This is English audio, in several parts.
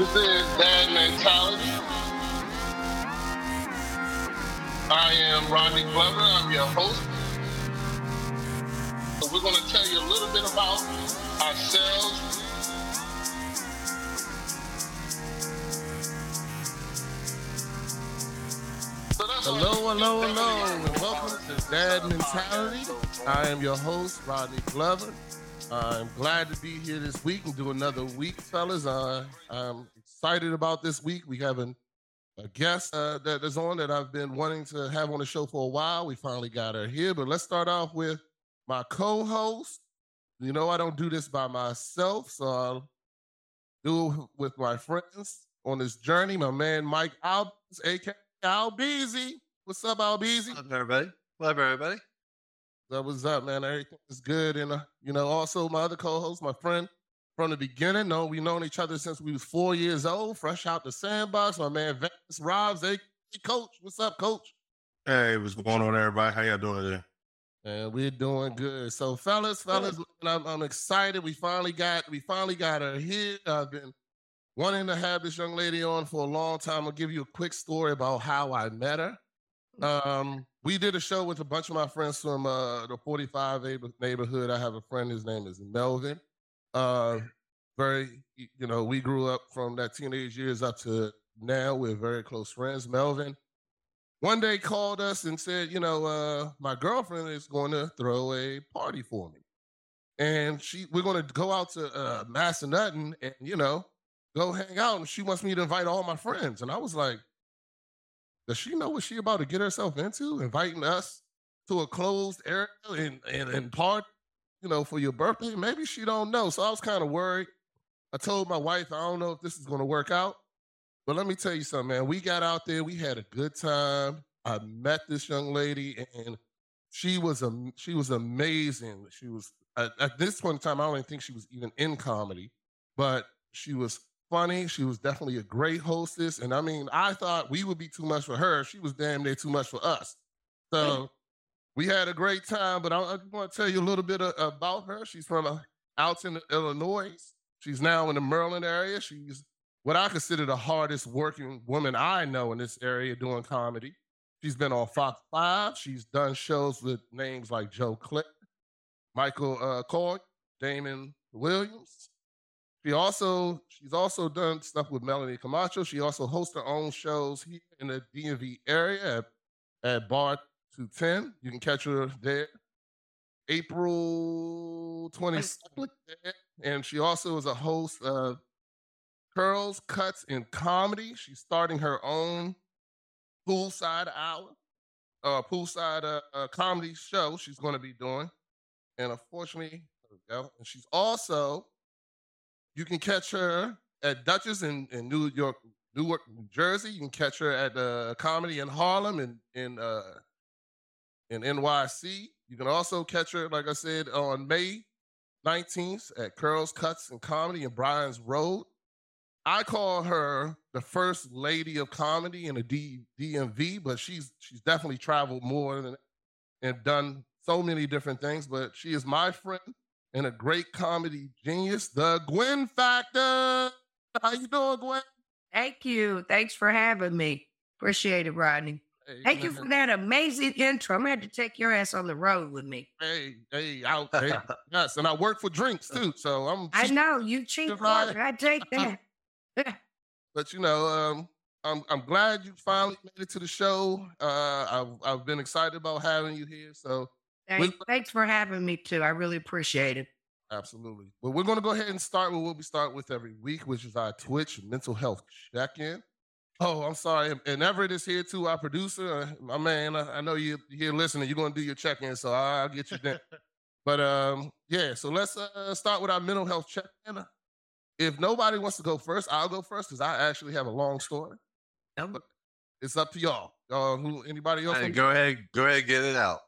This is Dad Mentality. I am Rodney Glover. I'm your host. So we're going to tell you a little bit about ourselves. Hello, hello, hello, and welcome to Dad Mentality. I am your host, Rodney Glover. I'm glad to be here this week and do another week, fellas. Uh, I'm excited about this week. We have an, a guest uh, that is on that I've been wanting to have on the show for a while. We finally got her here, but let's start off with my co-host. You know, I don't do this by myself, so I'll do it with my friends on this journey. My man Mike Albers, aka Albeezy. What's up, Albeezy? What's everybody? What's up, everybody? That was up, man. Everything is good. And, uh, you know, also my other co-host, my friend from the beginning. No, we've known each other since we was four years old, fresh out the sandbox. My man Vance Robs, hey, coach. What's up, coach? Hey, what's going on, everybody? How y'all doing today? And we're doing good. So, fellas, fellas, I'm, I'm excited. We finally got we finally got her here. I've been wanting to have this young lady on for a long time. I'll give you a quick story about how I met her. Um, we did a show with a bunch of my friends from uh, the 45 neighborhood. I have a friend. His name is Melvin. Uh, very, you know, we grew up from that teenage years up to now. We're very close friends. Melvin one day called us and said, you know, uh, my girlfriend is going to throw a party for me. And she we're gonna go out to uh Massanutten and, you know, go hang out. And she wants me to invite all my friends. And I was like, does she know what she about to get herself into? Inviting us to a closed area and and, and part, you know, for your birthday? Maybe she don't know. So I was kind of worried. I told my wife, I don't know if this is gonna work out. But let me tell you something, man. We got out there, we had a good time. I met this young lady, and she was a she was amazing. She was at, at this point in time, I don't even think she was even in comedy, but she was funny. She was definitely a great hostess, and I mean, I thought we would be too much for her. She was damn near too much for us. So we had a great time. But I, I want to tell you a little bit uh, about her. She's from uh, Alton, Illinois. She's now in the Maryland area. She's what I consider the hardest working woman I know in this area doing comedy. She's been on Fox 5. She's done shows with names like Joe Clair, Michael uh, Coy, Damon Williams. She also she's also done stuff with Melanie Comarcho. She also hosts her own shows here in the DMV area at, at Bar 210. You can catch her there. April 22nd. And she also is a host of Curls, Cuts, and Comedy. She's starting her own poolside hour, uh, poolside uh, uh, comedy show she's going to be doing. And unfortunately, there we go. And she's also, you can catch her at Duchess in, in New York, Newark, New Jersey. You can catch her at uh, Comedy in Harlem and in, uh, in NYC. You can also catch her, like I said, on May 19th at Curls, Cuts, and Comedy in Bryan's Road. I call her the first lady of comedy in the D, DMV, but she's she's definitely traveled more than and done so many different things. But she is my friend and a great comedy genius, the Gwynn Factor. How you doing, Gwynn? Thank you. Thanks for having me. Appreciate it, Rodney. Hey, Thank you for that amazing intro. I'm going to have to take your ass on the road with me. Hey, hey, out. Hey, yes, and I work for drinks too, so I'm. I know you cheap. You're right. fuck. I take that. But you know, um, I'm I'm glad you finally made it to the show. Uh, I've I've been excited about having you here. So Thank- Thanks for having me too. I really appreciate it. absolutely. But we're gonna go ahead and start with what we start with every week, which is our Twitch mental health check-in. Oh, I'm sorry. And Everett is here too, our producer. Uh, my man, I, I know you're here listening. You're gonna do your check-in, so I'll get you there. but um, yeah. So let's uh, start with our mental health check-in. If nobody wants to go first, I'll go first because I actually have a long story. Um, It's up to y'all. Uh, who anybody else? Hey, go ahead, go ahead, get it out.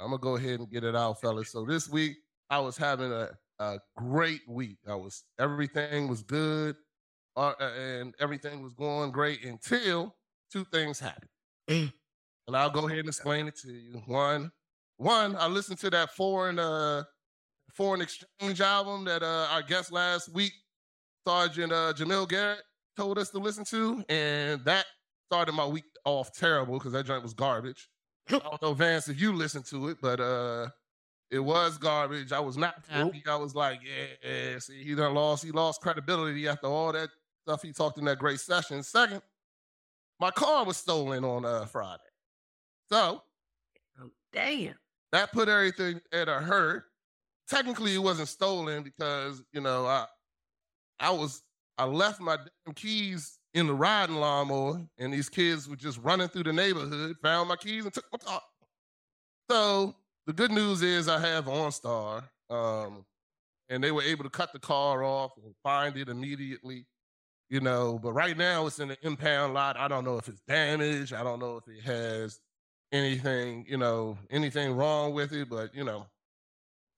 I'm gonna go ahead and get it out, fellas. So this week I was having a, a great week. I was everything was good, uh, and everything was going great until two things happened. Mm. and I'll go ahead and explain it to you. One, one, I listened to that foreign uh foreign exchange album that uh our guest last week, Sergeant uh, Jamil Garrett. told us to listen to, and that started my week off terrible because that joint was garbage. I don't know, Vance, if you listened to it, but uh it was garbage. I was not happy. I was like, yeah, see, he done lost, he lost credibility after all that stuff he talked in that great session. Second, my car was stolen on uh Friday. So Oh, damn. that put everything at a hurt. Technically, it wasn't stolen because you know I, I was I left my damn keys in the riding lawnmower, and these kids were just running through the neighborhood, found my keys, and took my car. So the good news is I have OnStar, um, and they were able to cut the car off and find it immediately. You know, but right now it's in the impound lot. I don't know if it's damaged. I don't know if it has anything, you know, anything wrong with it. But you know,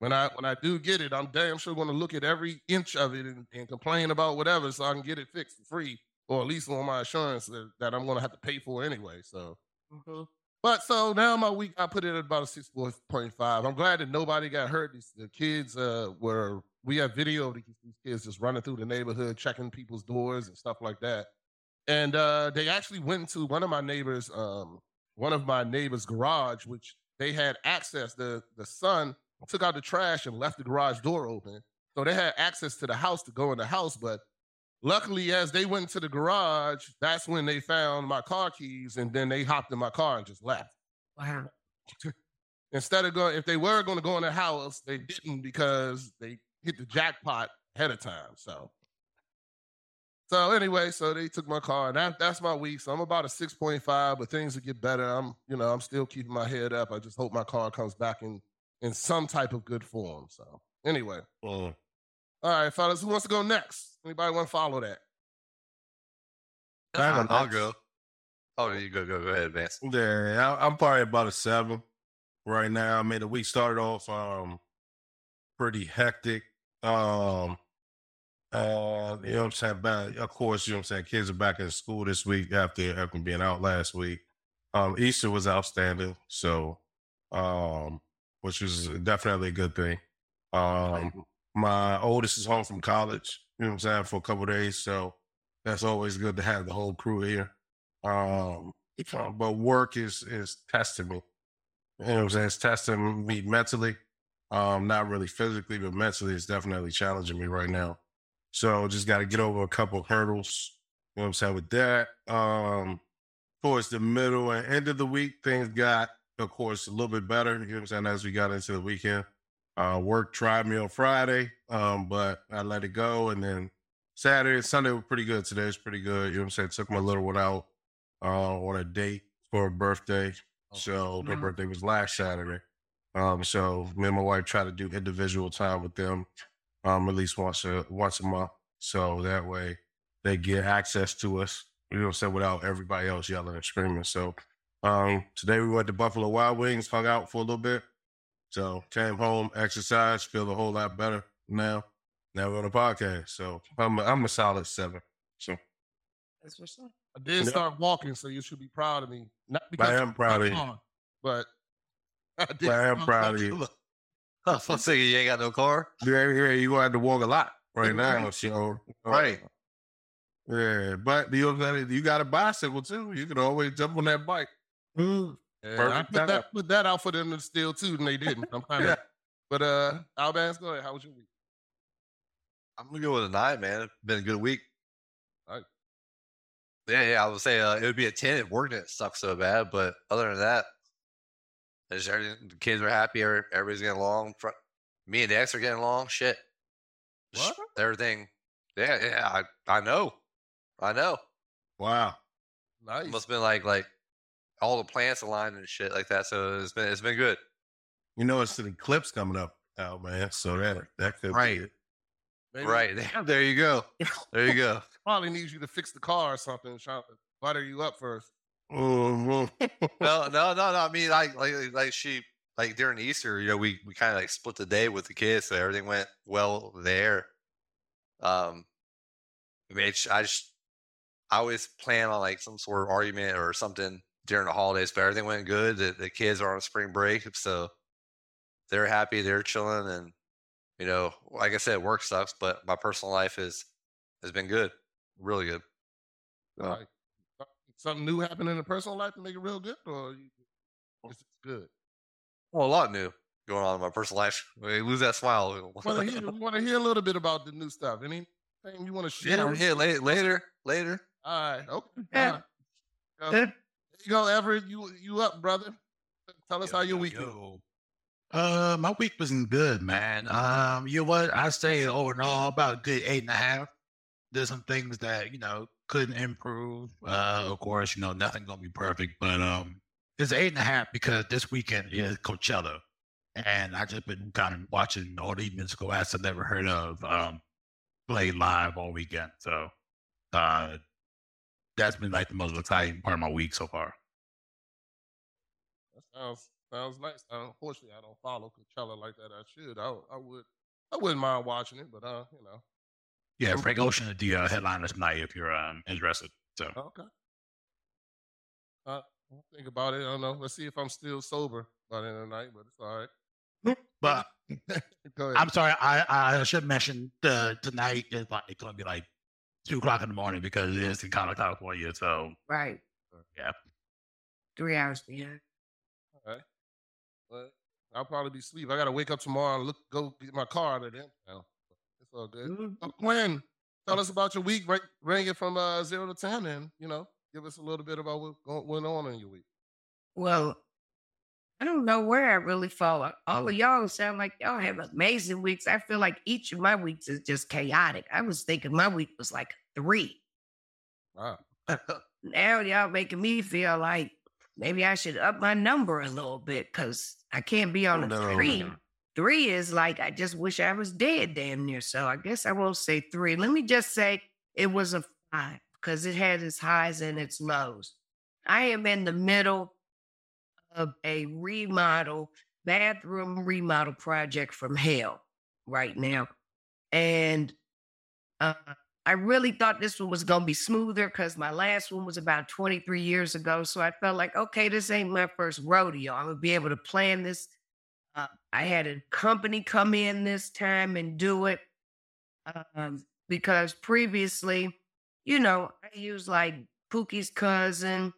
when I when I do get it, I'm damn sure going to look at every inch of it and, and complain about whatever, so I can get it fixed for free, or at least on my insurance that, that I'm going to have to pay for anyway. So, Mhm. but so now my week, I put it at about a six point five. I'm glad that nobody got hurt. These the kids uh, were. We have video of these these kids just running through the neighborhood, checking people's doors and stuff like that. And uh, they actually went into one of my neighbors, um, one of my neighbors' garage, which they had access. The the son took out the trash and left the garage door open, so they had access to the house to go in the house. But luckily, as they went to the garage, that's when they found my car keys, and then they hopped in my car and just left. Wow. Instead of going, if they were going to go in the house, they didn't because they hit the jackpot ahead of time. So, so anyway, so they took my car, and that, that's my week. So I'm about a six point five, but things will get better. I'm, you know, I'm still keeping my head up. I just hope my car comes back in in some type of good form. So anyway, Mm. All right, fellas, who wants to go next? Anybody want to follow that? I got I'll next. go. Oh, you go, go, go ahead, Vance. Yeah, I, I'm probably about a seven right now. I mean, the week started off um pretty hectic. Um, uh, you know what I'm saying? Back, of course, you know what I'm saying. Kids are back in school this week after after being out last week. Um, Easter was outstanding, so um, which was definitely a good thing. Um, my oldest is home from college. You know what I'm saying for a couple days, so that's always good to have the whole crew here. Um, but work is is testing me. You know what I'm saying? It's testing me mentally. Um, not really physically, but mentally it's definitely challenging me right now. So just gotta get over a couple hurdles. You know what I'm saying? With that. Um towards the middle and end of the week, things got, of course, a little bit better. You know what I'm saying, as we got into the weekend. Uh work tried me on Friday, um, but I let it go. And then Saturday and Sunday were pretty good. Today was pretty good. You know what I'm saying? Took my little one out uh, on a date for her birthday. So her birthday was last Saturday. Um, so me and my wife try to do individual time with them, um, at least once a once a month. So that way they get access to us, you know what I'm saying, without everybody else yelling and screaming. So um today we went to Buffalo Wild Wings, hung out for a little bit. So came home, exercised, feel a whole lot better now. Now we're on a podcast. So I'm a, I'm a solid seven. So That's what's up. I did Yep. start walking, so you should be proud of me. Not because I am proud of you. on, but I, did I am proud of walking. you. I was thinking you ain't got no car. Yeah, yeah, you gonna have to walk a lot right now. Right. So Right. Yeah, but you got you got a bicycle too. You can always jump on that bike. Mm. Yeah, I put that, put that out for them to steal too, and they didn't. I'm kind of, but uh, Albers, go ahead. How was your week? I'm gonna go with a nine, man. It's been a good week. Alright. Yeah, yeah. I would say uh, it would be a ten if work didn't suck so bad, but other than that, it's everything. The kids are happy. every- Everybody's getting along. Me and Dex are getting along. Shit. What? Everything. Yeah, yeah. I, I know. I know. Wow. Nice. It must have been like like all the plants aligned and shit like that. So it's been it's been good. You know it's an eclipse coming up out, man. So that that could Right. be it. Maybe Right. There you go. There you go. Probably needs you to fix the car or something. Trying to butter you up first. Mhm. no, no, no, no. I mean, like, like, like she, like during Easter, you know, we we kind of like split the day with the kids, so everything went well there. Um, I mean, I just, I always plan on like some sort of argument or something during the holidays, but everything went good. The, the kids are on spring break, so they're happy, they're chilling, and you know, like I said, work sucks, but my personal life is has been good, really good. Like, something new happened in the personal life to make it real good, or you, it's good? well, a lot new going on in my personal life. We lose that smile. Want to hear, want to hear a little bit about the new stuff? Anything you want to share? yeah, yeah, later, later, later. All right. Okay. All right. Go- you know, Everett. You you up, brother? Tell us Yo, how your yo, week yo. Uh, my week wasn't good, man. Um, you know what? I say overall about a good eight and a half. There's some things that you know couldn't improve. Uh, of course, you know nothing gonna be perfect, but um, it's eight and a half because this weekend is Coachella, and I just been kind of watching all these musical acts I've never heard of um play live all weekend. So, uh, that's been like the most exciting part of my week so far. That sounds sounds nice. Uh, unfortunately, I don't follow Coachella like that. I should. I I would. I wouldn't mind watching it, but uh, you know. Yeah, Frank Ocean is the uh, headliner tonight if you're um, interested. So Okay. Uh, I'll think about it. I don't know. Let's see if I'm still sober by the end of the night, but it's all right. But. I'm sorry, I I should mention the tonight is like it's gonna be like two o'clock in the morning because it is in Cali, California. So Right. Yeah. Three hours behind. all right. But I'll probably be asleep. I got to wake up tomorrow and look, go get my car out of there. Now, it's all good. Mhm. Uh, Gwynn, tell us about your week. Right, rank it from uh, zero to ten, and you know, give us a little bit about what went on in your week. Well, I don't know where I really fall. All of y'all sound like y'all have amazing weeks. I feel like each of my weeks is just chaotic. I was thinking my week was like three. Wow. Now y'all making me feel like maybe I should up my number a little bit because I can't be on oh, a No. three. Three is like I just wish I was dead damn near. So I guess I won't say three. Let me just say it was a five because it had its highs and its lows. I am in the middle of a remodel, bathroom remodel project from hell right now. And uh, I really thought this one was going to be smoother because my last one was about 23 years ago. So I felt like, okay, this ain't my first rodeo. I'm going to be able to plan this. Uh, I had a company come in this time and do it um, because previously, you know, I used like Pookie's cousin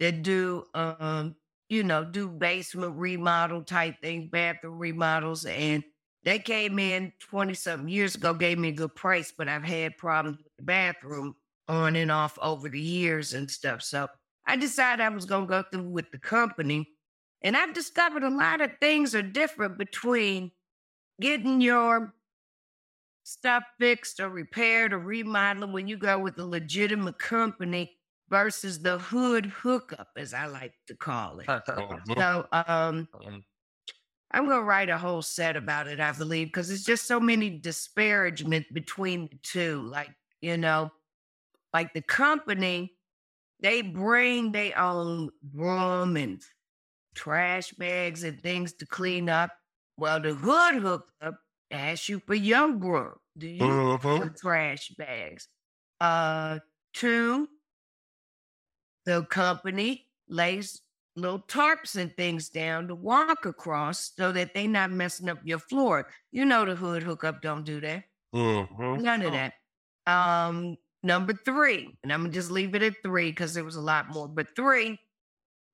that do, um, you know, do basement remodel type things, bathroom remodels. And they came in 20 something years ago, gave me a good price, but I've had problems with the bathroom on and off over the years and stuff. So I decided I was going to go through with the company. And I've discovered a lot of things are different between getting your stuff fixed or repaired or remodeling when you go with a legitimate company versus the hood hookup, as I like to call it. So um, I'm going to write a whole set about it, I believe, because it's just so many disparagement between the two. Like, you know, like the company, they bring their own broom and trash bags and things to clean up. Well, the hood hookup asks you for your broom. Do you for trash bags? Uh, two, the company lays little tarps and things down to walk across so that they not messing up your floor. You know the hood hookup don't do that. Mhm. None of that. Um, number three, and I'm gonna just leave it at three because there was a lot more. But three,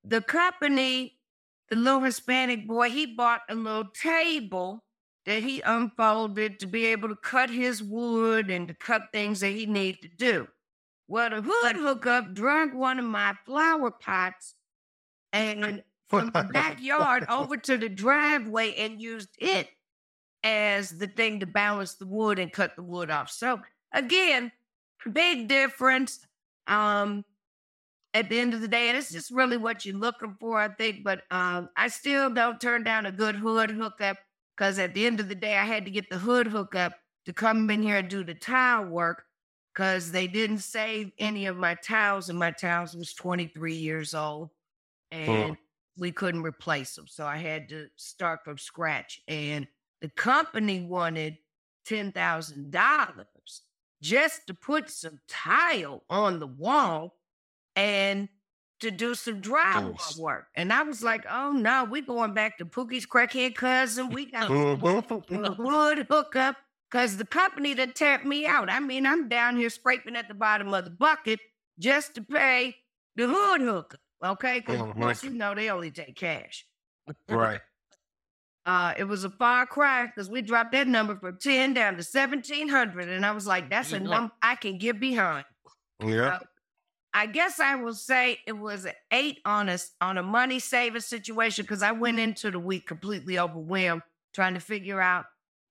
the company, the little Hispanic boy, he bought a little table that he unfolded to be able to cut his wood and to cut things that he needed to do. Well, the hood hookup drug one of my flower pots and from the backyard over to the driveway and used it as the thing to balance the wood and cut the wood off. So again, big difference. Um, at the end of the day, and it's just really what you're looking for, I think. But um, I still don't turn down a good hood hookup because at the end of the day, I had to get the hood hookup to come in here and do the tile work because they didn't save any of my towels, and my towels was 23 years old, and we couldn't replace them. So I had to start from scratch. And the company wanted ten thousand dollars just to put some tile on the wall and to do some drywall Nice. work. And I was like, oh no, we're going back to Pookie's crackhead cousin. We got Mhm. a wood hookup because the company that tapped me out. I mean, I'm down here scraping at the bottom of the bucket just to pay the hood hooker. Okay, because of course you know they only take cash. Right. Uh, it was a far cry because we dropped that number from ten down to seventeen hundred, and I was like, "That's a There you go. number I can get behind." Yeah. I guess I will say it was an eight on a on a money saving situation because I went into the week completely overwhelmed trying to figure out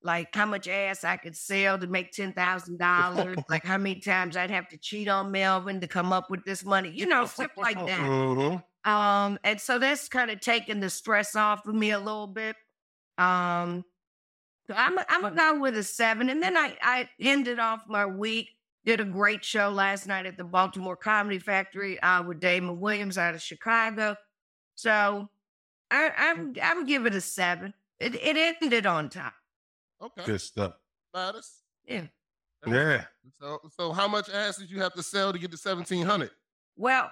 like how much ass I could sell to make ten thousand dollars, like how many times I'd have to cheat on Melvin to come up with this money, you know, stuff like that. Mm-hmm. Um, and so that's kind of taking the stress off of me a little bit. Um, so I'm I'm gonna go with a seven, and then I I ended off my week. Did a great show last night at the Baltimore Comedy Factory uh, with Damon Williams out of Chicago. So I I'm I'm give it a seven. It it ended on time. Okay. Good stuff. Mattis. Yeah. Yeah. So, so how much ass did you have to sell to get to seventeen hundred? Well,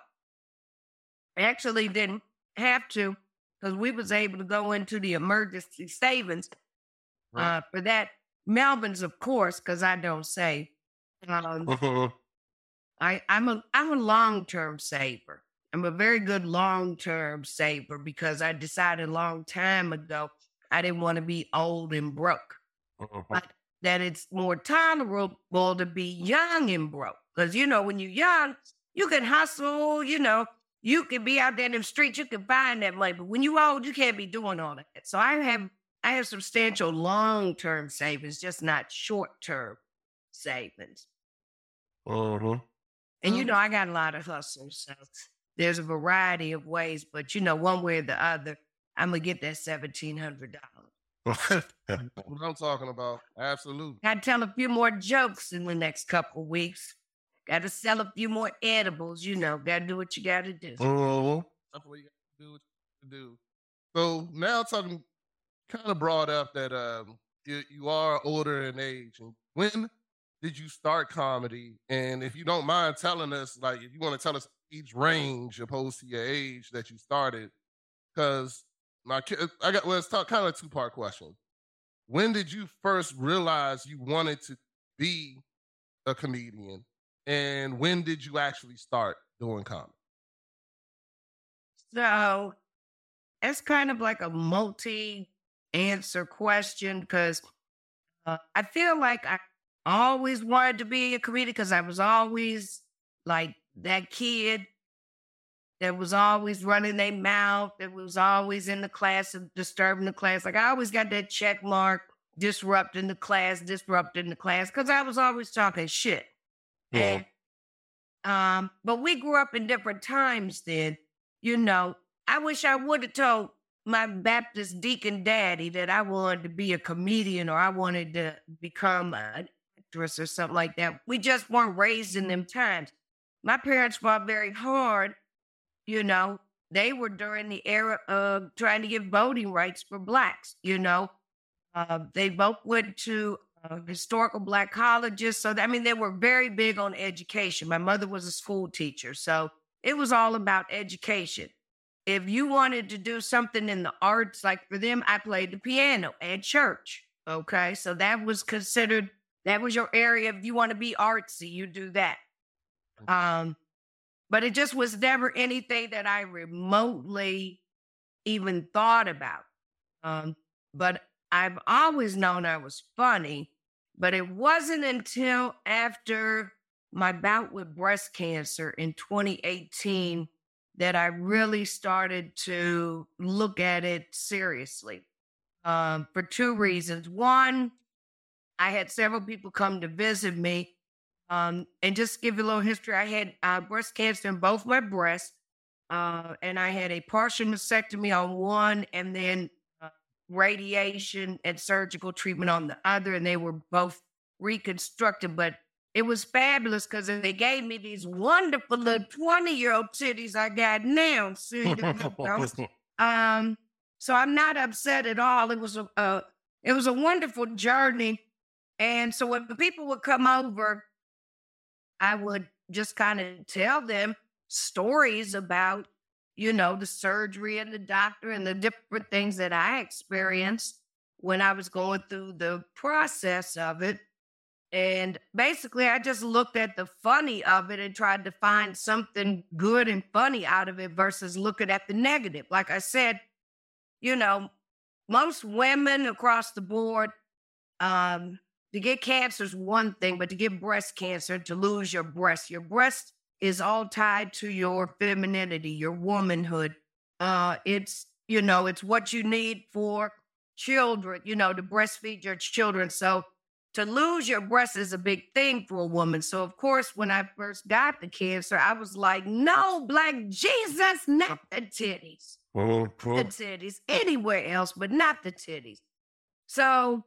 I actually didn't have to because we was able to go into the emergency savings Right. uh, for that. Melvin's, of course, because I don't save. Um, Mhm. I, I'm a I'm a long term saver. I'm a very good long term saver because I decided a long time ago I didn't want to be old and broke. Mhm. That it's more tolerable to be young and broke. Because you know, when you're young, you can hustle, you know, you can be out there in the streets, you can find that money. But when you're old, you can't be doing all that. So I have I have substantial long term savings, just not short term savings. Mhm. And you Mhm. know, I got a lot of hustles. So there's a variety of ways, but you know, one way or the other, I'm gonna get that seventeen hundred dollars. What I'm talking about. Absolutely. Gotta tell a few more jokes in the next couple of weeks. Gotta sell a few more edibles, you know, gotta do what you gotta do. Mhm. That's what you got to do. What you gotta do. So now talking, kind of brought up that um you, you are older in age. And when did you start comedy? And if you don't mind telling us, like, if you want to tell us each range opposed to your age that you started, because my I got well, it's kind of a two part question. When did you first realize you wanted to be a comedian? And when did you actually start doing comedy? So it's kind of like a multi answer question because uh, I feel like I always wanted to be a comedian because I was always like that kid that was always running their mouth, that was always in the class and disturbing the class. Like I always got that check mark, disrupting the class, disrupting the class, because I was always talking shit. Yeah. And, um, but we grew up in different times then. You know, I wish I would have told my Baptist deacon daddy that I wanted to be a comedian or I wanted to become an actress or something like that. We just weren't raised in them times. My parents fought very hard. You know, they were during the era of trying to get voting rights for blacks. You know, uh, they both went to uh, historical black colleges. So, I mean, they were very big on education. My mother was a school teacher. So it was all about education. If you wanted to do something in the arts, like for them, I played the piano at church. Okay. So that was considered, that was your area. If you want to be artsy, you do that. Um, but it just was never anything that I remotely even thought about. Um, but I've always known I was funny, but it wasn't until after my bout with breast cancer in 2018 that I really started to look at it seriously um, for two reasons. One, I had several people come to visit me. Um, and just give you a little history, I had uh, breast cancer in both my breasts, uh, and I had a partial mastectomy on one, and then uh, radiation and surgical treatment on the other, and they were both reconstructed. But it was fabulous because they gave me these wonderful little 20 year old titties I got now. See, um, so I'm not upset at all. It was a, uh, it was a wonderful journey. And so when people would come over, I would just kind of tell them stories about, you know, the surgery and the doctor and the different things that I experienced when I was going through the process of it. And basically, I just looked at the funny of it and tried to find something good and funny out of it versus looking at the negative. Like I said, you know, most women across the board, um, to get cancer is one thing, but to get breast cancer, to lose your breast, your breast is all tied to your femininity, your womanhood. Uh, it's, you know, it's what you need for children, you know, to breastfeed your children. So to lose your breast is a big thing for a woman. So, of course, when I first got the cancer, I was like, no, black Jesus, not the titties. The titties, anywhere else, but not the titties. So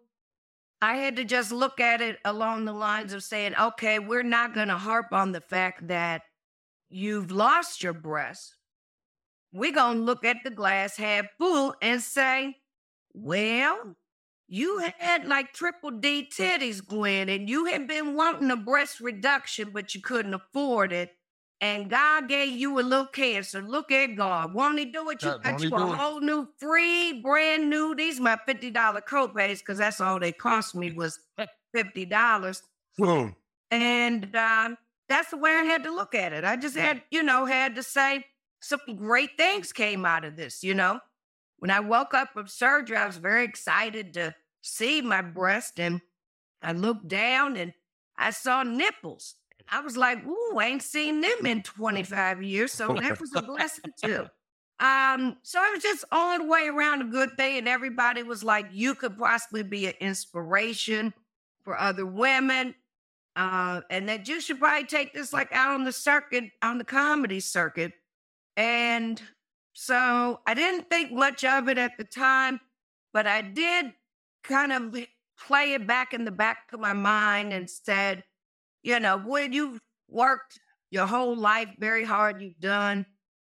I had to just look at it along the lines of saying, okay, we're not going to harp on the fact that you've lost your breast. We're going to look at the glass half full and say, well, you had like triple D titties, Gwynn, and you had been wanting a breast reduction, but you couldn't afford it. And God gave you a little cancer. Look at God. Won't He do it? You God, got you a whole new, free, brand new. These my $50 copays, because that's all they cost me was $50. Boom. And um, that's the way I had to look at it. I just had, you know, had to say some great things came out of this, you know. When I woke up from surgery, I was very excited to see my breast. And I looked down and I saw nipples. I was like, ooh, I ain't seen them in 25 years. So that was a blessing too. Um, so it was just all the way around a good thing. And everybody was like, you could possibly be an inspiration for other women. Uh, and that you should probably take this like out on the circuit, on the comedy circuit. And so I didn't think much of it at the time, but I did kind of play it back in the back of my mind and said, you know, when you've worked your whole life very hard, you've done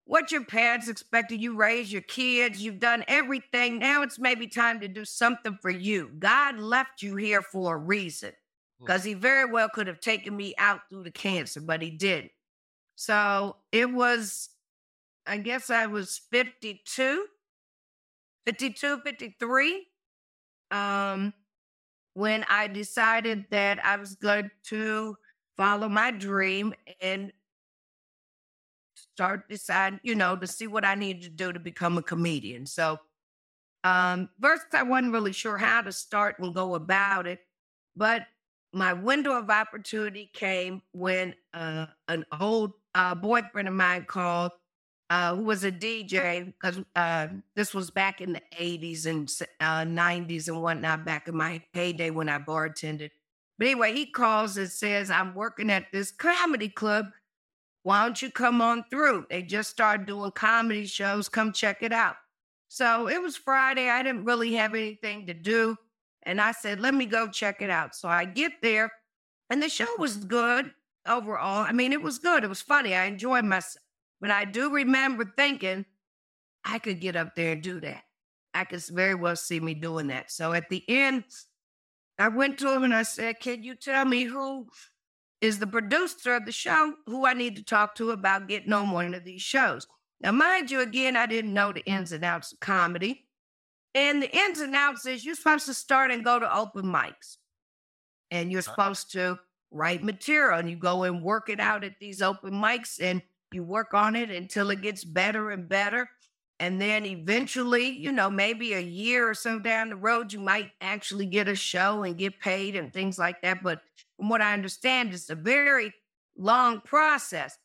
what your parents expected, you raised your kids, you've done everything. Now it's maybe time to do something for you. God left you here for a reason because he very well could have taken me out through the cancer, but he didn't. So it was, I guess I was 52, 52, 53, um, when I decided that I was going to follow my dream and start deciding, you know, to see what I needed to do to become a comedian. So, um, first, I wasn't really sure how to start and go about it, but my window of opportunity came when uh, an old uh, boyfriend of mine called, uh, who was a DJ, because uh, this was back in the 80s and uh, 90s and whatnot, back in my heyday when I bartended. But anyway, he calls and says, I'm working at this comedy club. Why don't you come on through? They just started doing comedy shows. Come check it out. So it was Friday. I didn't really have anything to do. And I said, let me go check it out. So I get there, and the show was good overall. I mean, it was good. It was funny. I enjoyed myself. But I do remember thinking, I could get up there and do that. I could very well see me doing that. So at the end, I went to him and I said, Can you tell me who is the producer of the show who I need to talk to about getting on one of these shows? Now, mind you, again, I didn't know the ins and outs of comedy. And the ins and outs is you're supposed to start and go to open mics. And you're supposed to write material and you go and work it out at these open mics and you work on it until it gets better and better. And then eventually, you know, maybe a year or so down the road, you might actually get a show and get paid and things like that. But from what I understand, it's a very long process.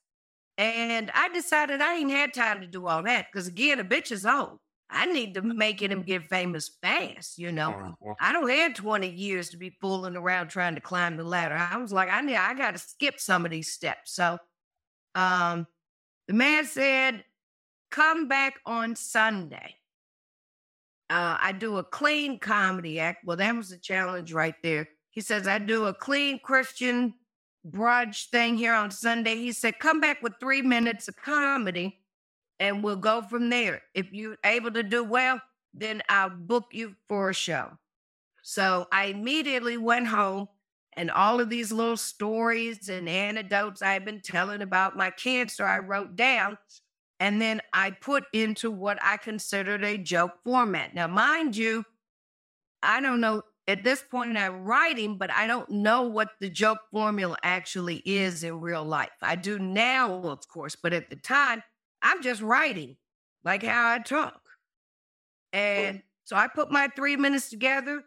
And I decided I ain't had time to do all that because, again, a bitch is old. I need to make it and get famous fast, you know. I don't have 20 years to be fooling around trying to climb the ladder. I was like, I need, I got to skip some of these steps. So, um, the man said, come back on Sunday. Uh, I do a clean comedy act. Well, that was a challenge right there. He says, I do a clean Christian brunch thing here on Sunday. He said, come back with three minutes of comedy and we'll go from there. If you're able to do well, then I'll book you for a show. So I immediately went home and all of these little stories and anecdotes I've been telling about my cancer, I wrote down. And then I put into what I considered a joke format. Now, mind you, I don't know at this point I'm writing, but I don't know what the joke formula actually is in real life. I do now, of course, but at the time, I'm just writing like how I talk. Oh. And so I put my three minutes together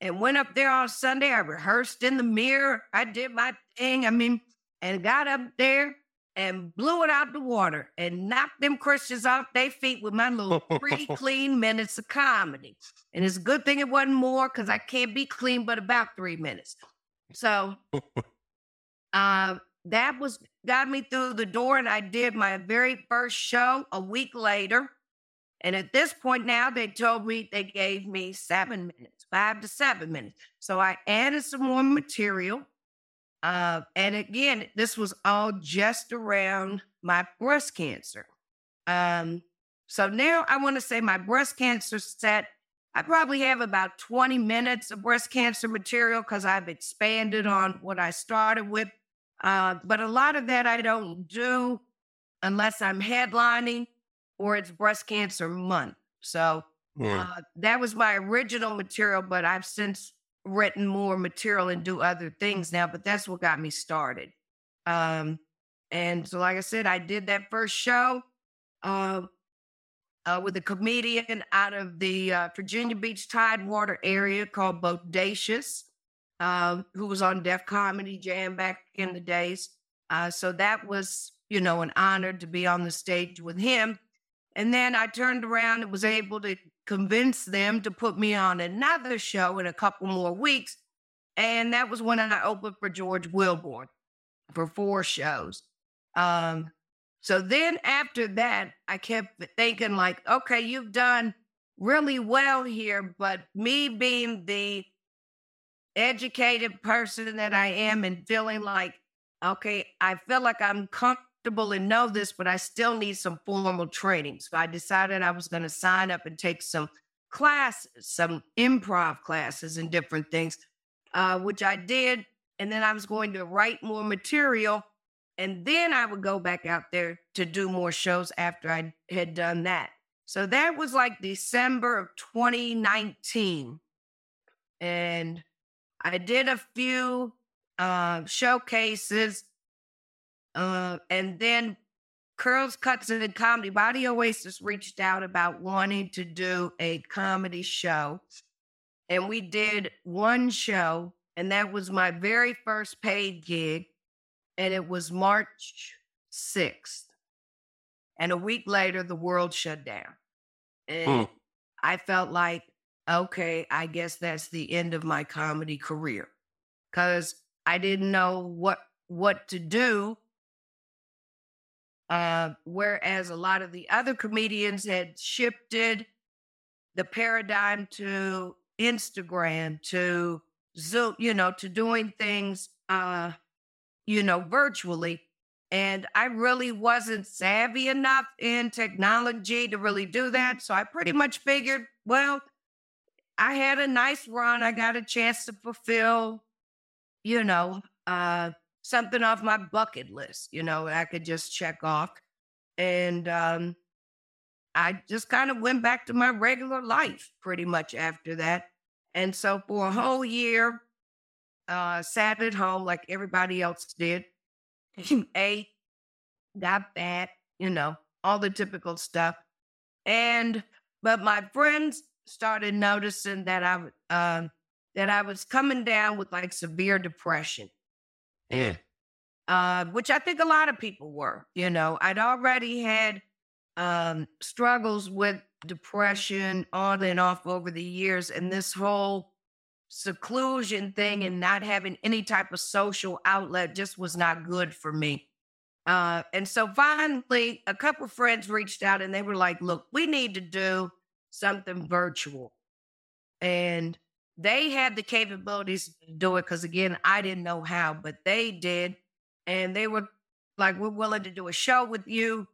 and went up there on Sunday. I rehearsed in the mirror. I did my thing. I mean, and got up there and blew it out the water and knocked them Christians off their feet with my little three clean minutes of comedy. And it's a good thing it wasn't more because I can't be clean but about three minutes. So uh, that was got me through the door, and I did my very first show a week later. And at this point now, they told me they gave me seven minutes, five to seven minutes. So I added some more material. Uh, and again, this was all just around my breast cancer. Um, so now I want to say my breast cancer set, I probably have about 20 minutes of breast cancer material because I've expanded on what I started with. Uh, but a lot of that I don't do unless I'm headlining or it's breast cancer month. So Yeah. uh, that was my original material, but I've since written more material and do other things now. But that's what got me started. Um, and so, like I said, I did that first show uh, uh, with a comedian out of the uh, Virginia Beach Tidewater area called Bodacious, uh, who was on Def Comedy Jam back in the days. Uh, so that was, you know, an honor to be on the stage with him. And then I turned around and was able to convince them to put me on another show in a couple more weeks. And that was when I opened for George Wilborn for four shows. Um, so then after that, I kept thinking, like, okay, you've done really well here, but me being the educated person that I am and feeling like, okay, I feel like I'm comfortable and know this, but I still need some formal training. So I decided I was going to sign up and take some classes, some improv classes and different things, uh, which I did. And then I was going to write more material. And then I would go back out there to do more shows after I had done that. So that was like December of 2019. And I did a few uh, showcases. Uh, and then Curls, Cuts, and Comedy Body Oasis reached out about wanting to do a comedy show. And we did one show, and that was my very first paid gig. And it was March 6th. And a week later, the world shut down. And I felt like, okay, I guess that's the end of my comedy career. Cause I didn't know what what to do. Uh, whereas a lot of the other comedians had shifted the paradigm to Instagram, to Zoom, you know, to doing things uh, you know, virtually. And I really wasn't savvy enough in technology to really do that. So I pretty much figured, well, I had a nice run. I got a chance to fulfill, you know, uh, something off my bucket list, you know, I could just check off. And um, I just kind of went back to my regular life pretty much after that. And so for a whole year, uh, sat at home like everybody else did, ate, got fat, you know, all the typical stuff. And but my friends started noticing that I um that I was coming down with like severe depression, Yeah. uh, which I think a lot of people were. You know, I'd already had um, struggles with depression on and off over the years, and this whole seclusion thing and not having any type of social outlet just was not good for me. Uh, and so finally, a couple friends reached out and they were like, look, we need to do something virtual. And they had the capabilities to do it because, again, I didn't know how, but they did. And they were like, we're willing to do a show with you.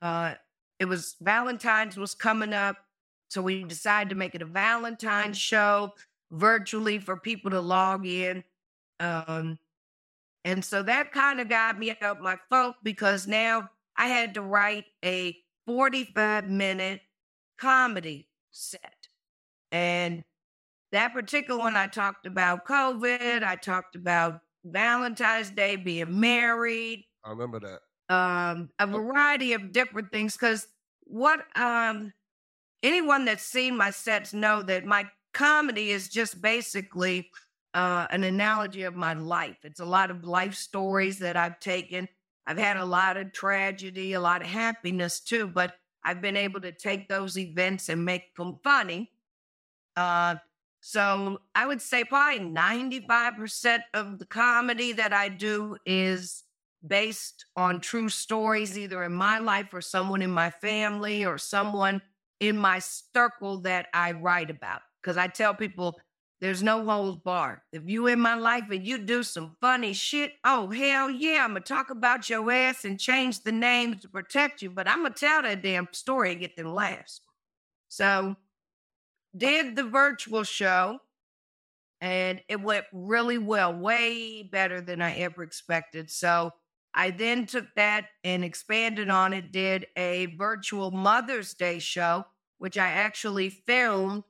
Uh, it was Valentine's was coming up. So we decided to make it a Valentine's show virtually for people to log in. Um, and so that kind of got me out my funk because now I had to write a 45 minute comedy set. And that particular one, I talked about COVID. I talked about Valentine's Day, being married, I remember that. um, a variety of different things. Because what um, anyone that's seen my sets know that my comedy is just basically uh, an analogy of my life. It's a lot of life stories that I've taken. I've had a lot of tragedy, a lot of happiness too, but I've been able to take those events and make them funny. Uh, so I would say probably 95% of the comedy that I do is based on true stories, either in my life or someone in my family or someone in my circle that I write about. Because I tell people there's no holds bar. If you in my life and you do some funny shit, oh hell yeah, I'm gonna talk about your ass and change the names to protect you. But I'm gonna tell that damn story and get them laughs. So did the virtual show and it went really well, way better than I ever expected. So I then took that and expanded on it, did a virtual Mother's Day show, which I actually filmed.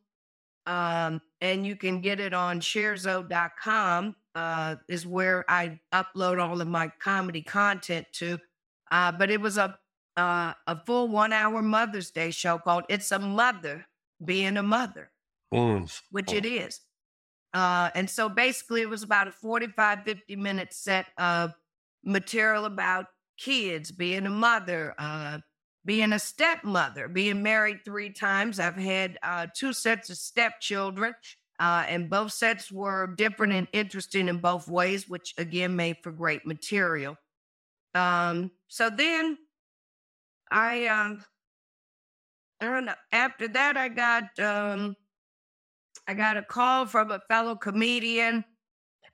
Um, and you can get it on sharezo.com, uh, is where I upload all of my comedy content to. Uh, but it was a uh, a full one hour Mother's Day show called It's a Mother Being a Mother Mm. which it is. Uh, and so basically, it was about a 45, 50 minute set of material about kids, being a mother, uh, being a stepmother, being married three times. I've had uh, two sets of stepchildren, uh, and both sets were different and interesting in both ways, which again made for great material. Um, so then I, um, I. After that, I got um, I got a call from a fellow comedian